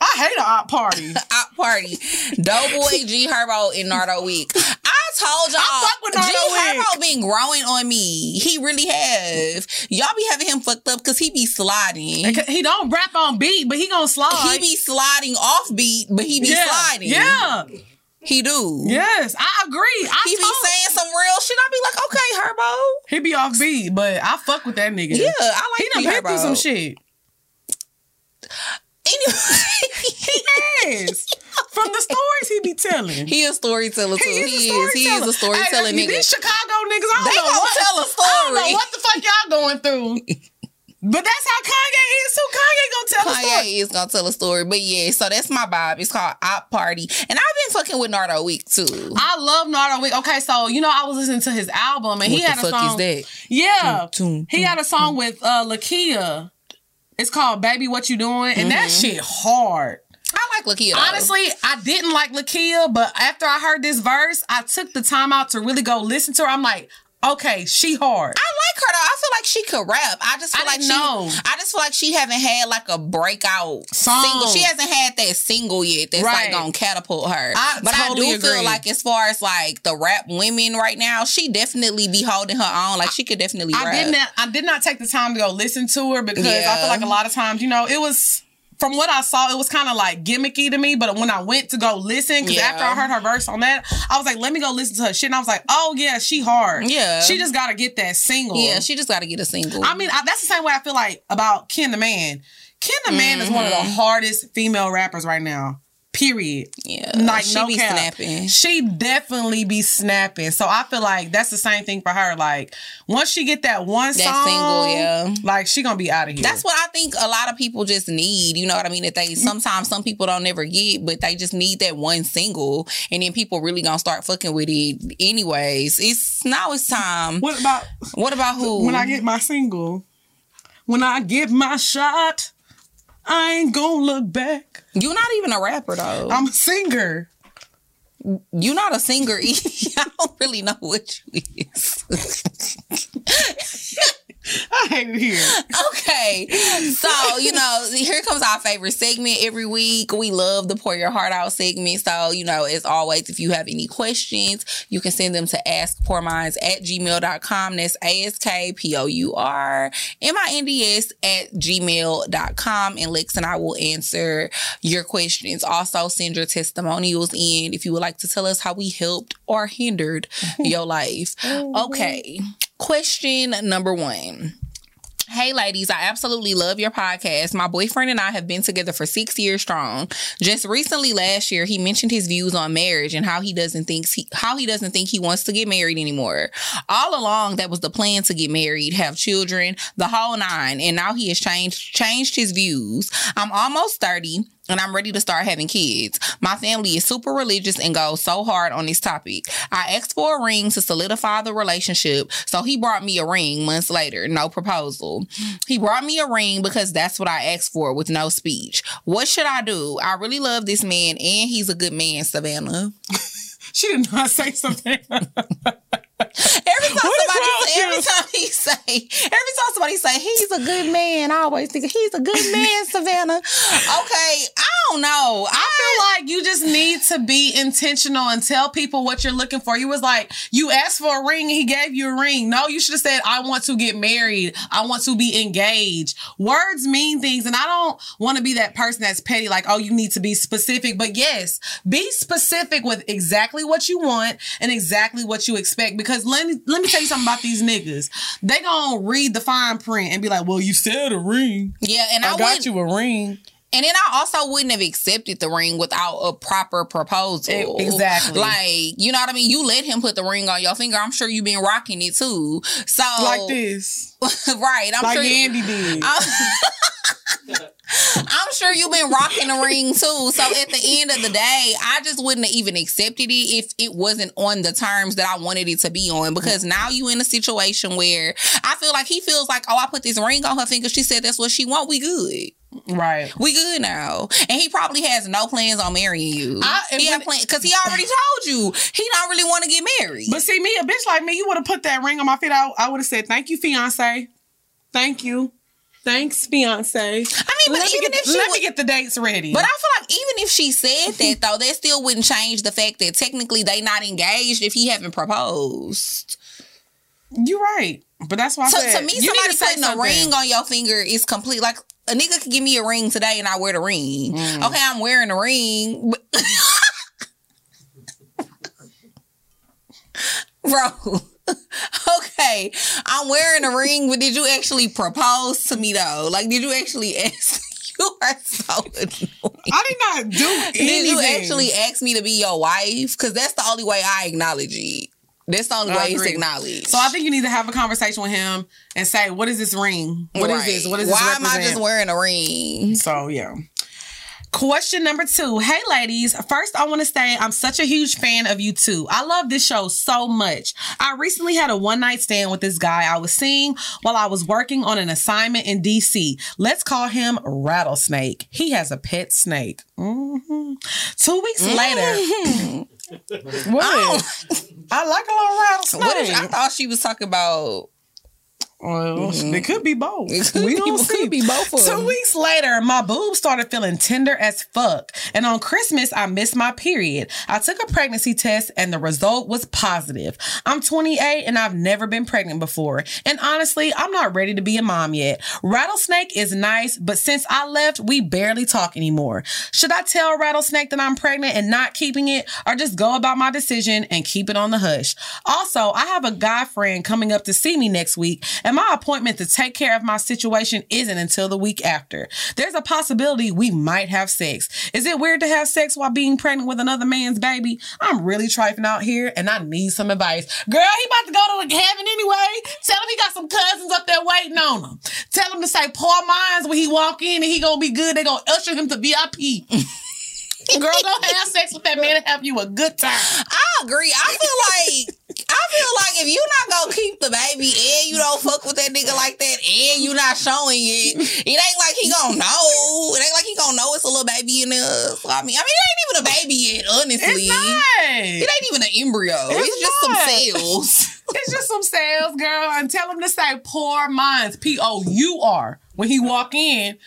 I hate an op party. Op Party. Doughboy G Herbo and Nardo Wick. I told y'all I fuck with Nardo G. Herbo been growing on me. He really have. Y'all be having him fucked up because he be sliding. he don't rap on beat, but he gonna slide. He be sliding off beat, but he be yeah. sliding. Yeah. He do. Yes, I agree. I He be saying some real shit. I be like, okay, Herbo. he be off beat, but I fuck with that nigga. Yeah, I like. He done been through some shit. Anyway, Yes. From the stories he be telling. he a storyteller too. He is a He is. He is a storytelling hey, nigga. These Chicago niggas, I don't They know gonna what, tell a I don't know what the fuck y'all going through. But that's how Kanye is too. Kanye gonna tell a story. Kanye is gonna tell a story, but yeah. So that's my vibe. It's called Op Party, and I've been fucking with Nardo Wick too. I love Nardo Wick. Okay, so you know I was listening to his album and he what had the a song. is that? Yeah, Toom, he had a song with uh Lakeyah. It's called "Baby What You Doing," and that mm-hmm. shit hard. I like Lakeyah. Honestly, I didn't like Lakeyah, but after I heard this verse, I took the time out to really go listen to her. I'm like, okay, she hard. I like her though. I feel like she could rap. I just feel I like didn't she. know. I just feel like she haven't had like a breakout Song. single. She hasn't had that single yet. That's Right. like gonna catapult her. I but totally I do feel like as far as like the rap women right now, she definitely be holding her own. Like she could definitely I rap. did not. I did not take the time to go listen to her because I feel like a lot of times, you know, it was. From what I saw, it was kind of like gimmicky to me. But when I went to go listen, because Yeah. after I heard her verse on that, I was like, "Let me go listen to her shit." And I was like, "Oh yeah, she hard. Yeah. she just got to get that single." Yeah, she just got to get a single. I mean, I, that's the same way I feel like about Ken the Man. Ken the Man is one of Mm-hmm. the hardest female rappers right now. Period. yeah, Like she no be cap. snapping. She definitely be snapping. So I feel like that's the same thing for her. Like once she get that one That song, single, yeah. like she gonna be out of here. That's what I think a lot of people just need. You know what I mean? That they sometimes some people don't never get, but they just need that one single, and then people really gonna start fucking with it. Anyways, it's now it's time. What about What about who? when I get my single? When I get my shot, I ain't gonna look back. You're not even a rapper though. I'm a singer. You're not a singer. either. I don't really know what you is. I hate it here. okay. So, you know, here comes our favorite segment every week. We love the Pour Your Heart Out segment. So, you know, as always, if you have any questions, you can send them to askpourminds at gmail.com. That's A-S-K-P-O-U-R-M-I-N-D-S at gmail.com. And Lex and I will answer your questions. Also, send your testimonials in if you would like to tell us how we helped or hindered your life. Oh, okay. Question number one. Hey, ladies, I absolutely love your podcast. My boyfriend and I have been together for six years strong. Just recently, last year, he mentioned his views on marriage and how he doesn't think he, how he doesn't think he wants to get married anymore. All along, that was the plan to get married, have children, the whole nine. And now he has changed changed his views. I'm almost thirty and I'm ready to start having kids. My family is super religious and goes so hard on this topic. I asked for a ring to solidify the relationship, so he brought me a ring months later, no proposal. He brought me a ring because that's what I asked for with no speech. What should I do? I really love this man and he's a good man, Savannah. She did not say something. Every time What somebody say, every time he say, every time somebody say he's a good man, I always think he's a good man, Savannah. Okay, I don't know. I feel like you just need to be intentional and tell people what you're looking for. You was like, you asked for a ring, he gave you a ring. No, you should have said, I want to get married. I want to be engaged. Words mean things. And I don't want to be that person that's petty, like, oh, you need to be specific. But yes, be specific with exactly what you want and exactly what you expect. Because let me let me tell you something about these niggas. They gonna read the fine print and be like, well, you said a ring. Yeah, and I, I got you a ring. And then I also wouldn't have accepted the ring without a proper proposal. Exactly. Like, you know what I mean? You let him put the ring on your finger. I'm sure you've been rocking it too. So Like this. right. I'm Like sure Andy did. I'm, sure you've been rocking the ring too. So at the end of the day, I just wouldn't have even accepted it if it wasn't on the terms that I wanted it to be on. Because now you in a situation where I feel like he feels like, oh, I put this ring on her finger. She said that's what she want. We good. Right. We good now. And he probably has no plans on marrying you. I- he plans because he already told you he don't really want to get married. But see, me, a bitch like me, you would have put that ring on my feet. I, I would have said, "Thank you, fiance. Thank you, thanks, fiance." I mean, but let even get, if she let would- me get the dates ready. But I feel like even if she said that though, that still wouldn't change the fact that technically they not engaged if he haven't proposed. you're right. But that's why I So said to me, somebody putting a ring on your finger is complete. Like a nigga could give me a ring today and I wear the ring. Mm. Okay, I'm wearing a ring, bro. Okay, I'm wearing a ring, but did you actually propose to me though? Like, did you actually ask? You are so annoying. I did not do anything. Did you actually ask me to be your wife? Because that's the only way I acknowledge it. That's the only I way it's agree. acknowledged. So I think you need to have a conversation with him and say, "What is this ring? What is Right. this? What is Why this?" Why am I just wearing a ring? So yeah. Question number two. Hey ladies, first I want to say I'm such a huge fan of you too. I love this show so much. I recently had a one night stand with this guy I was seeing while I was working on an assignment in DC. Let's call him Rattlesnake. He has a pet snake. Mhm. Two weeks later. what? I like a little rattlesnake. What is, I thought she was talking about. Well, mm-hmm. it could be both. It could we be- don't see. could be both of Two weeks later, my boobs started feeling tender as fuck. And on Christmas, I missed my period. I took a pregnancy test and the result was positive. I'm 28 and I've never been pregnant before. And honestly, I'm not ready to be a mom yet. Rattlesnake is nice, but since I left, we barely talk anymore. Should I tell Rattlesnake that I'm pregnant and not keeping it, or just go about my decision and keep it on the hush? Also, I have a guy friend coming up to see me next week, and my appointment to take care of my situation isn't until the week after. There's a possibility we might have sex. Is it weird to have sex while being pregnant with another man's baby? I'm really trifling out here, and I need some advice. Girl, he about to go to the heaven anyway. Tell him he got some cousins up there waiting on him. Tell him to say Pour Minds when he walk in, and he gonna be good. They gonna usher him to VIP. Girl, go have sex with that man and have you a good time. I agree. I feel like I feel like if you not gonna keep the baby and you don't fuck with that nigga like that and you not showing it, it ain't like he gonna know. It ain't like he gonna know it's a little baby in there. So, I mean, I mean, it ain't even a baby yet. Honestly, It's not. it ain't even an embryo. It's, It's just some cells. It's just some sales, girl, and tell him to say Pour Minds, P O U R. When he walk in,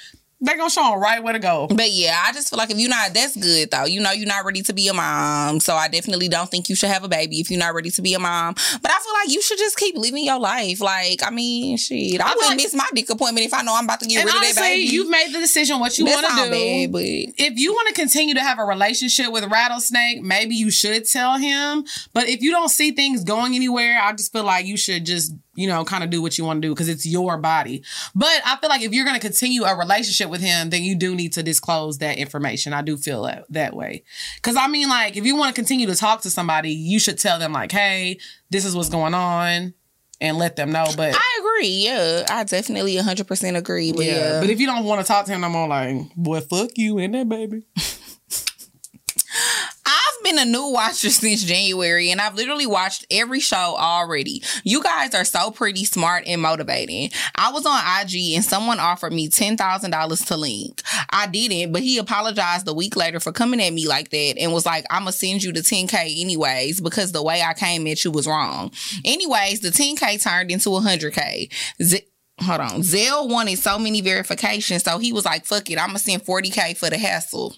they gonna show him right where to go. But yeah, I just feel like if you're not, that's good though. You know, you're not ready to be a mom. So I definitely don't think you should have a baby if you're not ready to be a mom. But I feel like you should just keep living your life. Like, I mean, shit, I, feel wouldn't like- miss my dick appointment if I know I'm about to get rid of that honestly, baby. you've made the decision what you want to do. bad, but if you want to continue to have a relationship with Rattlesnake, maybe you should tell him. But if you don't see things going anywhere, I just feel like you should just, you know, kind of do what you want to do because it's your body. But I feel like if you're going to continue a relationship with him, then you do need to disclose that information. I do feel that, that way. Because I mean, like, if you want to continue to talk to somebody, you should tell them, like, hey, this is what's going on and let them know. But I agree. Yeah, I definitely 100% agree. But yeah. yeah, But if you don't want to talk to him no more, like, boy, fuck you and that baby. Been a new watcher since January and I've literally watched every show already. You guys are so pretty smart and motivating. I was on IG and someone offered me $10,000 to link. I didn't, but he apologized a week later for coming at me like that and was like, I'm going to send you the 10K anyways because the way I came at you was wrong. Anyways, the 10K turned into 100K. Z- Hold on. Zell wanted so many verifications, so he was like, fuck it, I'm gonna send 40K for the hassle.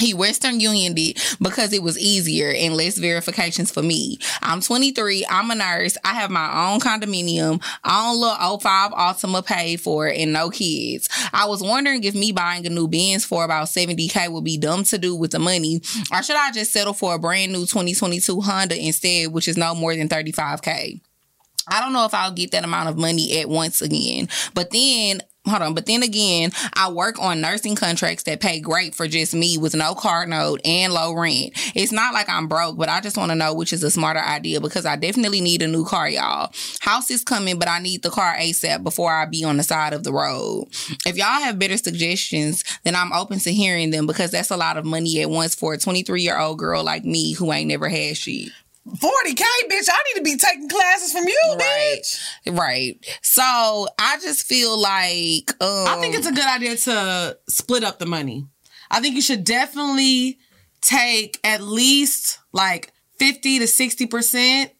He Western Union did because it was easier and less verifications for me. I'm 23. I'm a nurse. I have my own condominium, own little 05 Altima paid for, and no kids. I was wondering if me buying a new Benz for about 70k would be dumb to do with the money, or should I just settle for a brand new 2022 Honda instead, which is no more than 35k. I don't know if I'll get that amount of money at once again. But then, hold on, but then again, I work on nursing contracts that pay great for just me with no car note and low rent. It's not like I'm broke, but I just want to know which is a smarter idea because I definitely need a new car, y'all. House is coming, but I need the car ASAP before I be on the side of the road. If y'all have better suggestions, then I'm open to hearing them because that's a lot of money at once for a 23 year old girl like me who ain't never had shit. 40K, bitch. I need to be taking classes from you, Right. bitch. Right. So I just feel like um, I think it's a good idea to split up the money. I think you should definitely take at least like 50 to 60%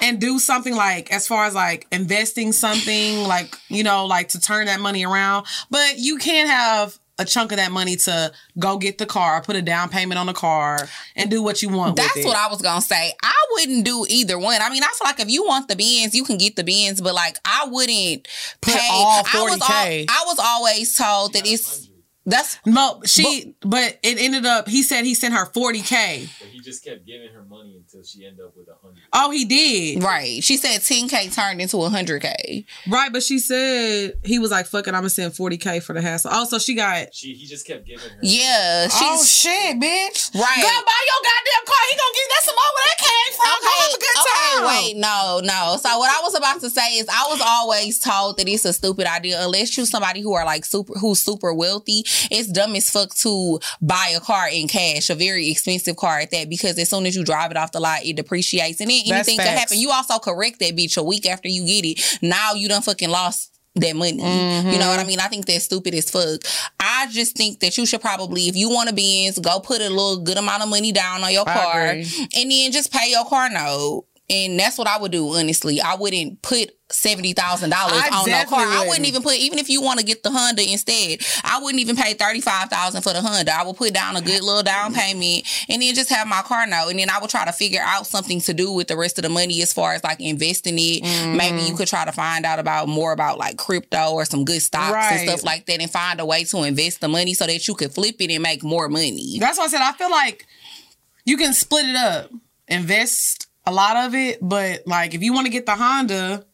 and do something like as far as like investing something like, you know, like to turn that money around. But you can't have a chunk of that money to go get the car, put a down payment on the car, and do what you want. That's with it. what I was gonna say. I wouldn't do either one. I mean, I feel like if you want the beans, you can get the beans, but like I wouldn't Put pay. all I was 40K. I was always told that it's that's No, she, but, it ended up, he said he sent her 40K. But he just kept giving her money until she ended up with a hundred. Oh, he did. right. She said 10k turned into a 100k. Right, but she said he was like, "Fuck it, I'm gonna send 40k for the hassle." Also, she got. She he just kept giving her. Yeah, oh, she's oh shit, bitch! Right. Go buy your goddamn car. He gonna get that some more where that came from. Go have a good time. okay, wait, no, no. So what I was about to say is I was always told that it's a stupid idea unless you're somebody who are like super who's super wealthy. It's dumb as fuck to buy a car in cash, a very expensive car at that, because as soon as you drive it off the lot, it depreciates. And then anything can happen. You also correct that bitch a week after you get it. Now you done fucking lost that money. You Mm-hmm. know what I mean? I think that's stupid as fuck. I just think that you should probably, if you want a Benz, go put a little good amount of money down on your I car agree. and then just pay your car note. And that's what I would do, honestly. I wouldn't put seventy thousand dollars on no car. I wouldn't even put even if you want to get the Honda instead. I wouldn't even pay thirty five thousand for the Honda. I would put down a good little down payment and then just have my car note. And then I would try to figure out something to do with the rest of the money as far as like investing it. Maybe Mm-hmm. you could try to find out about more about like crypto or some good stocks and stuff like that and find a way to invest the money so that you could flip it and make more money. That's what I said I feel like you can split it up, invest a lot of it, but like if you want to get the Honda,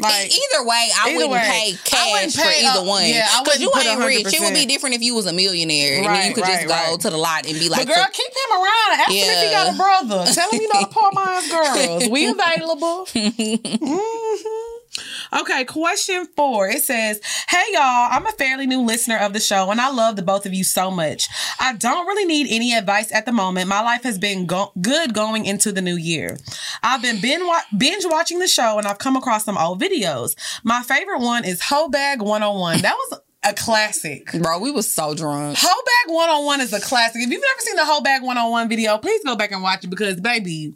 like either way, I Either wouldn't way. pay I cash wouldn't for pay, either uh, one. yeah, I because you ain't rich. It would be different if you was a millionaire and then you could just go right. to the lot and be like, But girl, "Fuck keep him around ask him if he got a brother. Tell him you know the poor man's girls. We available. Mhm. Okay, question four. It says, Hey y'all, I'm a fairly new listener of the show and I love the both of you so much. I don't really need any advice at the moment. My life has been go- good going into the new year. I've been wa- binge watching the show and I've come across some old videos. My favorite one is Hoe Bag 101. That was a classic. bro, we was so drunk." Hoe Bag 101 is a classic. If you've never seen the Hoe Bag 101 video, please go back and watch it because, baby,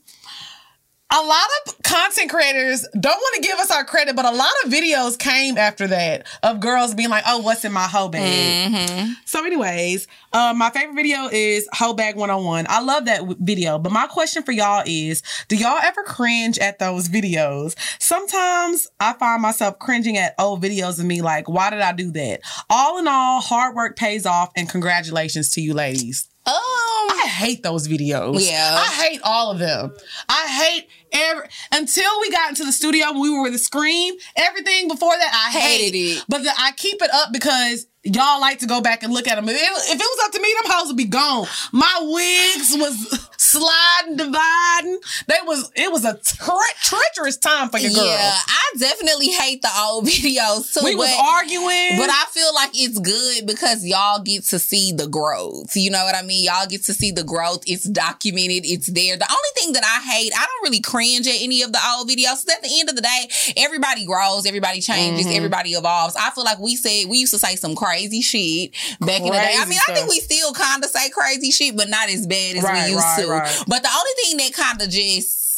a lot of content creators don't want to give us our credit, but a lot of videos came after that of girls being like, oh, what's in my hoe bag? So, anyways, um, my favorite video is Hoe Bag 101. I love that w- video, but my question for y'all is do y'all ever cringe at those videos? Sometimes I find myself cringing at old videos of me, like, why did I do that? All in all, hard work pays off, and congratulations to you ladies. Um, I hate those videos. Yeah. I hate all of them. I hate every until we got into the studio when we were with the scream. Everything before that, I Hated hated it. But the, I keep it up because y'all like to go back and look at them. If it, if it was up to me, them hoes would be gone. My wigs was sliding, dividing. They was it was a tre- treacherous time for your girl. yeah, I definitely hate the old videos too. we was arguing. But I feel like it's good because y'all get to see the growth. You know what I mean? Y'all get to see the growth. It's documented. It's there. The only thing that I hate, I don't really cringe at any of the old videos. 'cause at the end of the day, everybody grows, everybody changes, Mm-hmm. everybody evolves. I feel like we said we used to say some crazy shit back in the day. I Crazy mean, I think we still kind of say crazy shit, but not as bad as Right, we used right, to. right. But the only thing that kind of just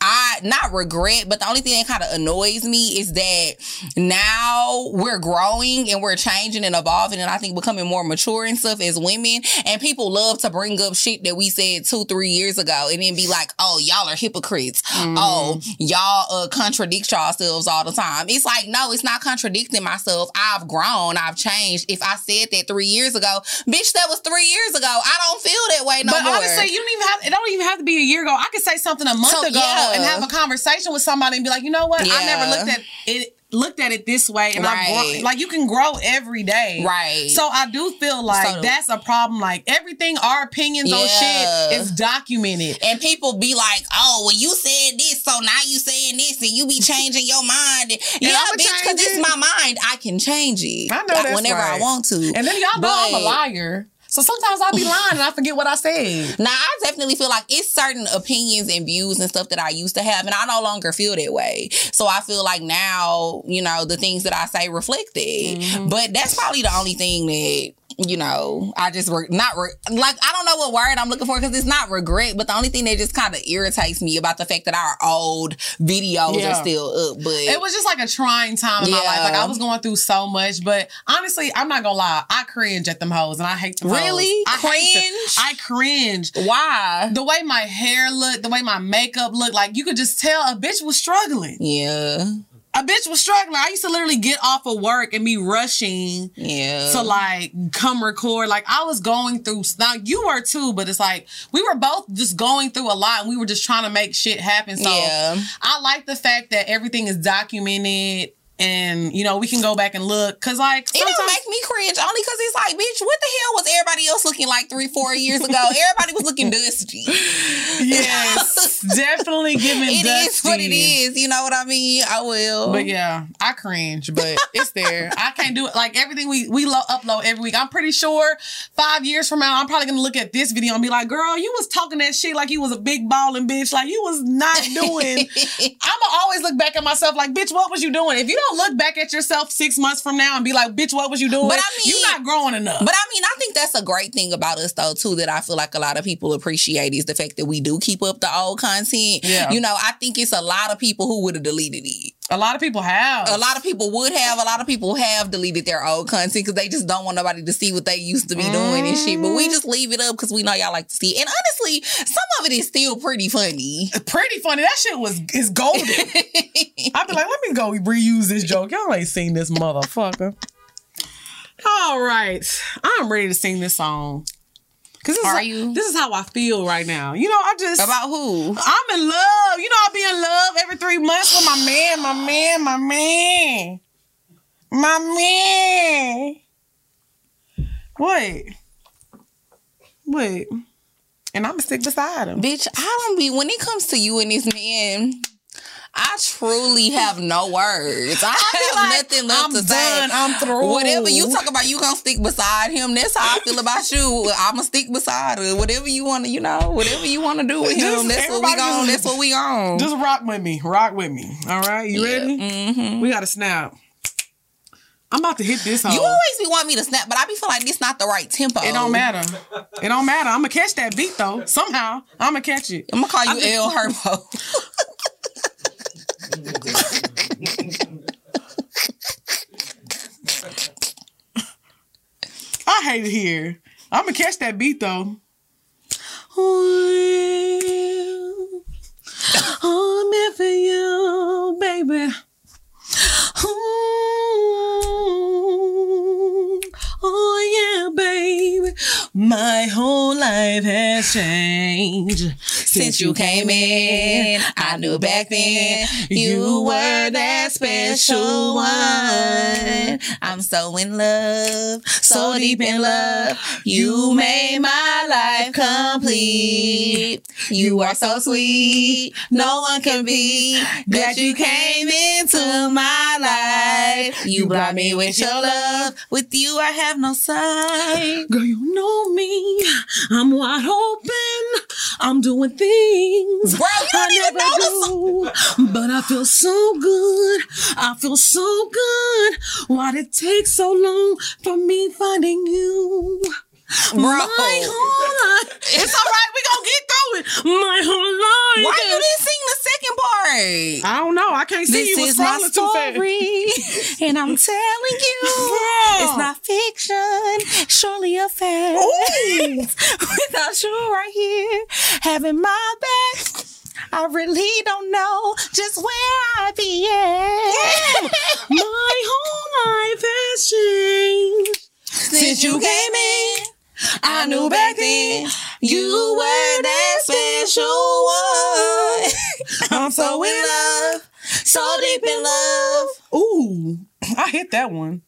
I not regret, but the only thing that kind of annoys me is that now we're growing and we're changing and evolving and I think becoming more mature and stuff as women. And people love to bring up shit that we said two, three years ago and then be like, oh, y'all are hypocrites. Oh, y'all uh, contradict yourselves all the time. It's like, no, it's not contradicting myself. I've grown, I've changed. If I said that three years ago, bitch, that was three years ago. I don't feel that way no more. but honestly, you don't even have it don't even have to be a year ago. I could say something a month So, ago yeah. And have a conversation with somebody and be like, you know what? I never looked at it looked at it this way and I've Right. grown like you can grow every day. Right. So I do feel like So- that's a problem. Like everything, our opinions on shit is documented. And people be like, "Oh, well, you said this, so now you saying this, and you be changing your mind." yeah, I'ma bitch, because it's my mind. I can change it. I know like, whenever I want to. And then y'all know I'm a liar. So sometimes I'll be lying and I forget what I said. Now, I definitely feel like it's certain opinions and views and stuff that I used to have, and I no longer feel that way. So I feel like now, you know, the things that I say reflect it. Mm-hmm. But that's probably the only thing that. You know, I just re- not re- like I don't know what word I'm looking for because it's not regret, but the only thing that just kind of irritates me about the fact that our old videos Yeah. are still up. But It was just like a trying time in my life. Like I was going through so much, but honestly, I'm not gonna lie. I cringe at them hoes and I hate them hoes. Really? I. Cringe? I cringe. why? The way my hair looked, the way my makeup looked, like you could just tell a bitch was struggling. Yeah, A bitch was struggling. I used to literally get off of work and be rushing yeah. to like come record. Like I was going through now you were too, but it's like we were both just going through a lot and we were just trying to make shit happen. So Yeah. I like the fact that everything is documented and you know we can go back and look because like It don't make me cringe only because it's like, bitch, what the hell was everybody else looking like three, four years ago? everybody was looking dusty. yes definitely giving It is what it dusty. is. You know what I mean? I will. But yeah, I cringe, but it's there. I can't do it. Like everything we we lo- upload every week. I'm pretty sure five years from now, I'm probably gonna look at this video and be like, "Girl, you was talking that shit like you was a big balling bitch. Like you was not doing." I'ma always look back at myself like, "Bitch, what was you doing?" If you don't look back at yourself six months from now and be like, "Bitch, what was you doing?" But I mean- you're not growing enough. But I mean, I think that's a great thing about us, though, too, that I feel like a lot of people appreciate is the fact that we do keep up the old content. Yeah. You know, I think it's a lot of people who would have deleted it. A lot of people have. A lot of people would have. A lot of people have deleted their old content because they just don't want nobody to see what they used to be doing and shit. But we mm-hmm. just leave it up because we know y'all like to see. it. And honestly, some of it is still pretty funny. Uh, pretty funny. That shit was is golden. I'd be like, let me go reuse this joke. Y'all ain't seen this motherfucker. All right. I'm ready to sing this song. Cause this Are is, you? This is how I feel right now. You know, I just About who? I'm in love. You know, I'll be in love every three months with my man, my man, my man. My man. Wait. Wait. And I'ma stick beside him. Bitch, I don't be when it comes to you and this man. I truly have no words. I, have like, nothing left I'm to say. done. I'm through. Whatever you talk about, you gonna stick beside him. That's how I feel about you. I'ma stick beside her. Whatever you wanna, you know, whatever you wanna do with Just him. That's what we just- That's what we on. Just rock with me. Rock with me. All right. You ready? Mm-hmm. We got to snap. I'm about to hit this hole. You always be wanting me to snap, but I be feel like this not the right tempo. it don't matter. It don't matter. I'm gonna catch that beat though. Somehow I'm gonna catch it. I'm gonna call you I'm El Herbo. I hate it here. I'm gonna catch that beat though. Oh, I'm in for you, baby. Ooh, oh yeah, baby. My whole life has changed Since you came in, I knew back then you were that special one. I'm so in love, so deep in love. You made my life complete. You are so sweet, no one can be. Glad you came into my life. You brought me with your love. With you, I have no sight. Girl, you know me. I'm wide open. I'm doing things You don't I never do. But I feel so good. I feel so good. Why'd it take so long for me finding you? Bro. My whole life. It's all right. We gonna get through it. My whole life. Why you didn't sing the second part? I don't know. I can't see This you. was is my scrolling too fast. story, and I'm telling you, Girl. it's not fiction, surely a fact. Without you right here, having my back, I really don't know just where I'd be at. My whole life has changed. Since you came in, I knew back then you were that special one. I'm so in love, so deep in love. Ooh, I hit that one.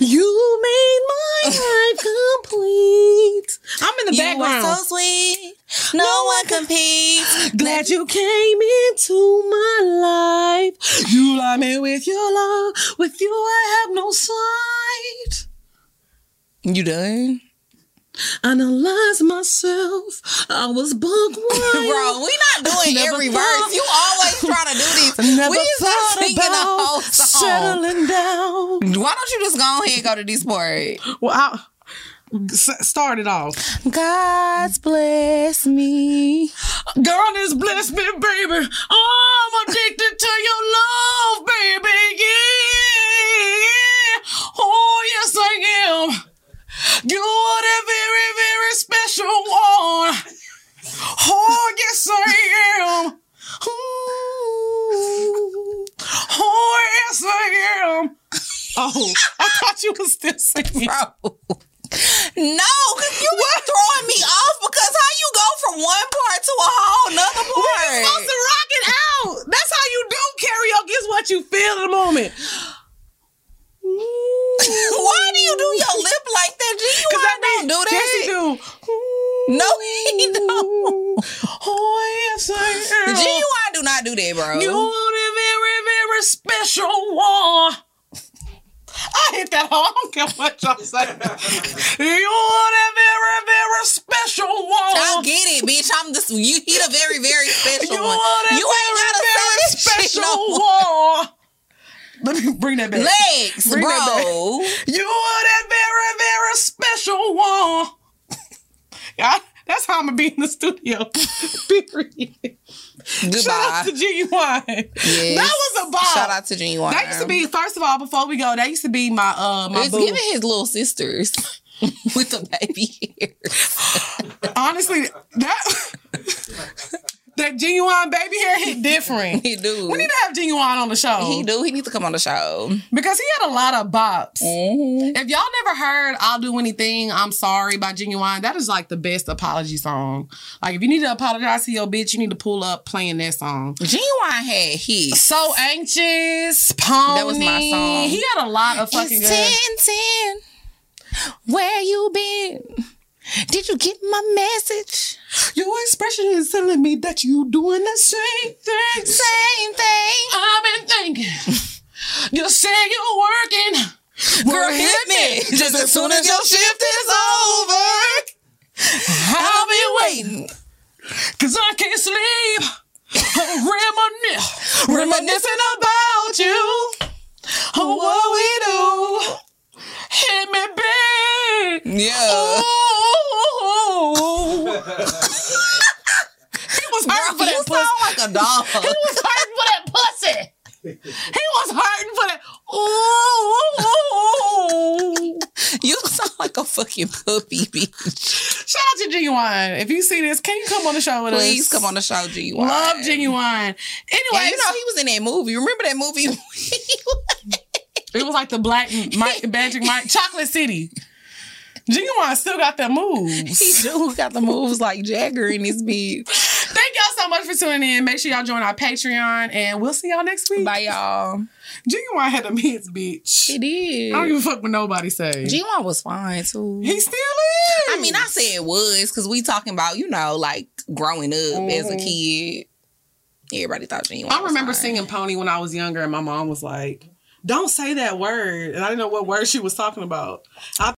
You made my life complete. I'm in the You background. were so sweet, no one competes. Glad you came into my life. You lied me with your love. With you, I have no sight. You done? Analyze myself. I was bug. Bro, we not doing Never every thought- verse. You always trying to do this. Never we is not thought singing the whole song. settling down. Why don't you just go ahead and go to this part? Well, I start it off. God's bless me. God has blessed me, baby. I'm addicted to your love, baby. Yeah. Oh, yes, I am. You're a very, very special one. Oh, yes, I am. Ooh. Oh, yes, I am. Oh, I thought you was still singing. Bro. No, you were throwing me off because how you go from one part to a whole nother part? We're supposed to rock it out. That's how you do karaoke. Is what you feel in the moment. Why do you do your lip like that? G, you Cause I don't do that. Yes, he do. No, he don't. Oh yes, I am. G.U.I. do not do that, bro. You want a very, very special one. I hit that hard. I don't care what y'all say. you want a very, very special one. I get it, bitch. I'm just you. He a very, very special you one. want a You ain't gotta say very special no one. Let me bring that back. Legs, Bring bro. You are that very, very special one. Yeah, that's how I'm gonna be in the studio. Period. Shout out to Ginuwine. Yes. That was a bop. Shout out to Ginuwine. That used to be first of all, before we go, that used to be my uh my It's boo. giving his little sisters with the baby hair. Honestly, that that Ginuwine baby hair hit different. He do. We need to have Ginuwine on the show He do. He needs to come on the show. because he had a lot of bops. Mm-hmm. If y'all never heard "I'll Do Anything," I'm sorry by Ginuwine. That is like the best apology song. Like if you need to apologize to your bitch, you need to pull up playing that song. Ginuwine had hits. So anxious, pony. That was my song. He had a lot of fucking It's good. 10 10. Where you been? Did you get my message? Your expression is telling me that you doing the same thing. Same thing. I've been thinking. You say you're working. Girl, hit me just as soon as your shift is over. I'll be waiting. Cause I can't sleep. Reminiscing about you. Oh, what we do. Hit me big. Yeah. He was hurting Bro, for that pussy. sound like a dog. He was hurting for that pussy. He was hurting for that. Ooh. you sound like a fucking puppy, bitch. Shout out to Ginuwine. If you see this, can you come on the show with us? Please come on the show, G. Love Ginuwine. And Anyway, you know he was in that movie. Remember that movie? it was like the Black Mike, Magic Mike, Chocolate City. Ginuwine still got that moves. he do got the moves like Jagger in his beat. Thank y'all so much for tuning in. Make sure y'all join our Patreon, and we'll see y'all next week. Bye, y'all. Ginuwine had a hits, bitch. It is. I don't give a fuck what nobody say. G1 was fine too. he still is. I mean, I said it was because we talking about, you know, like growing up as a Mhm. kid. Everybody thought G1 I remember fine. singing Pony when I was younger, and my mom was like, "Don't say that word," and I didn't know what word she was talking about. I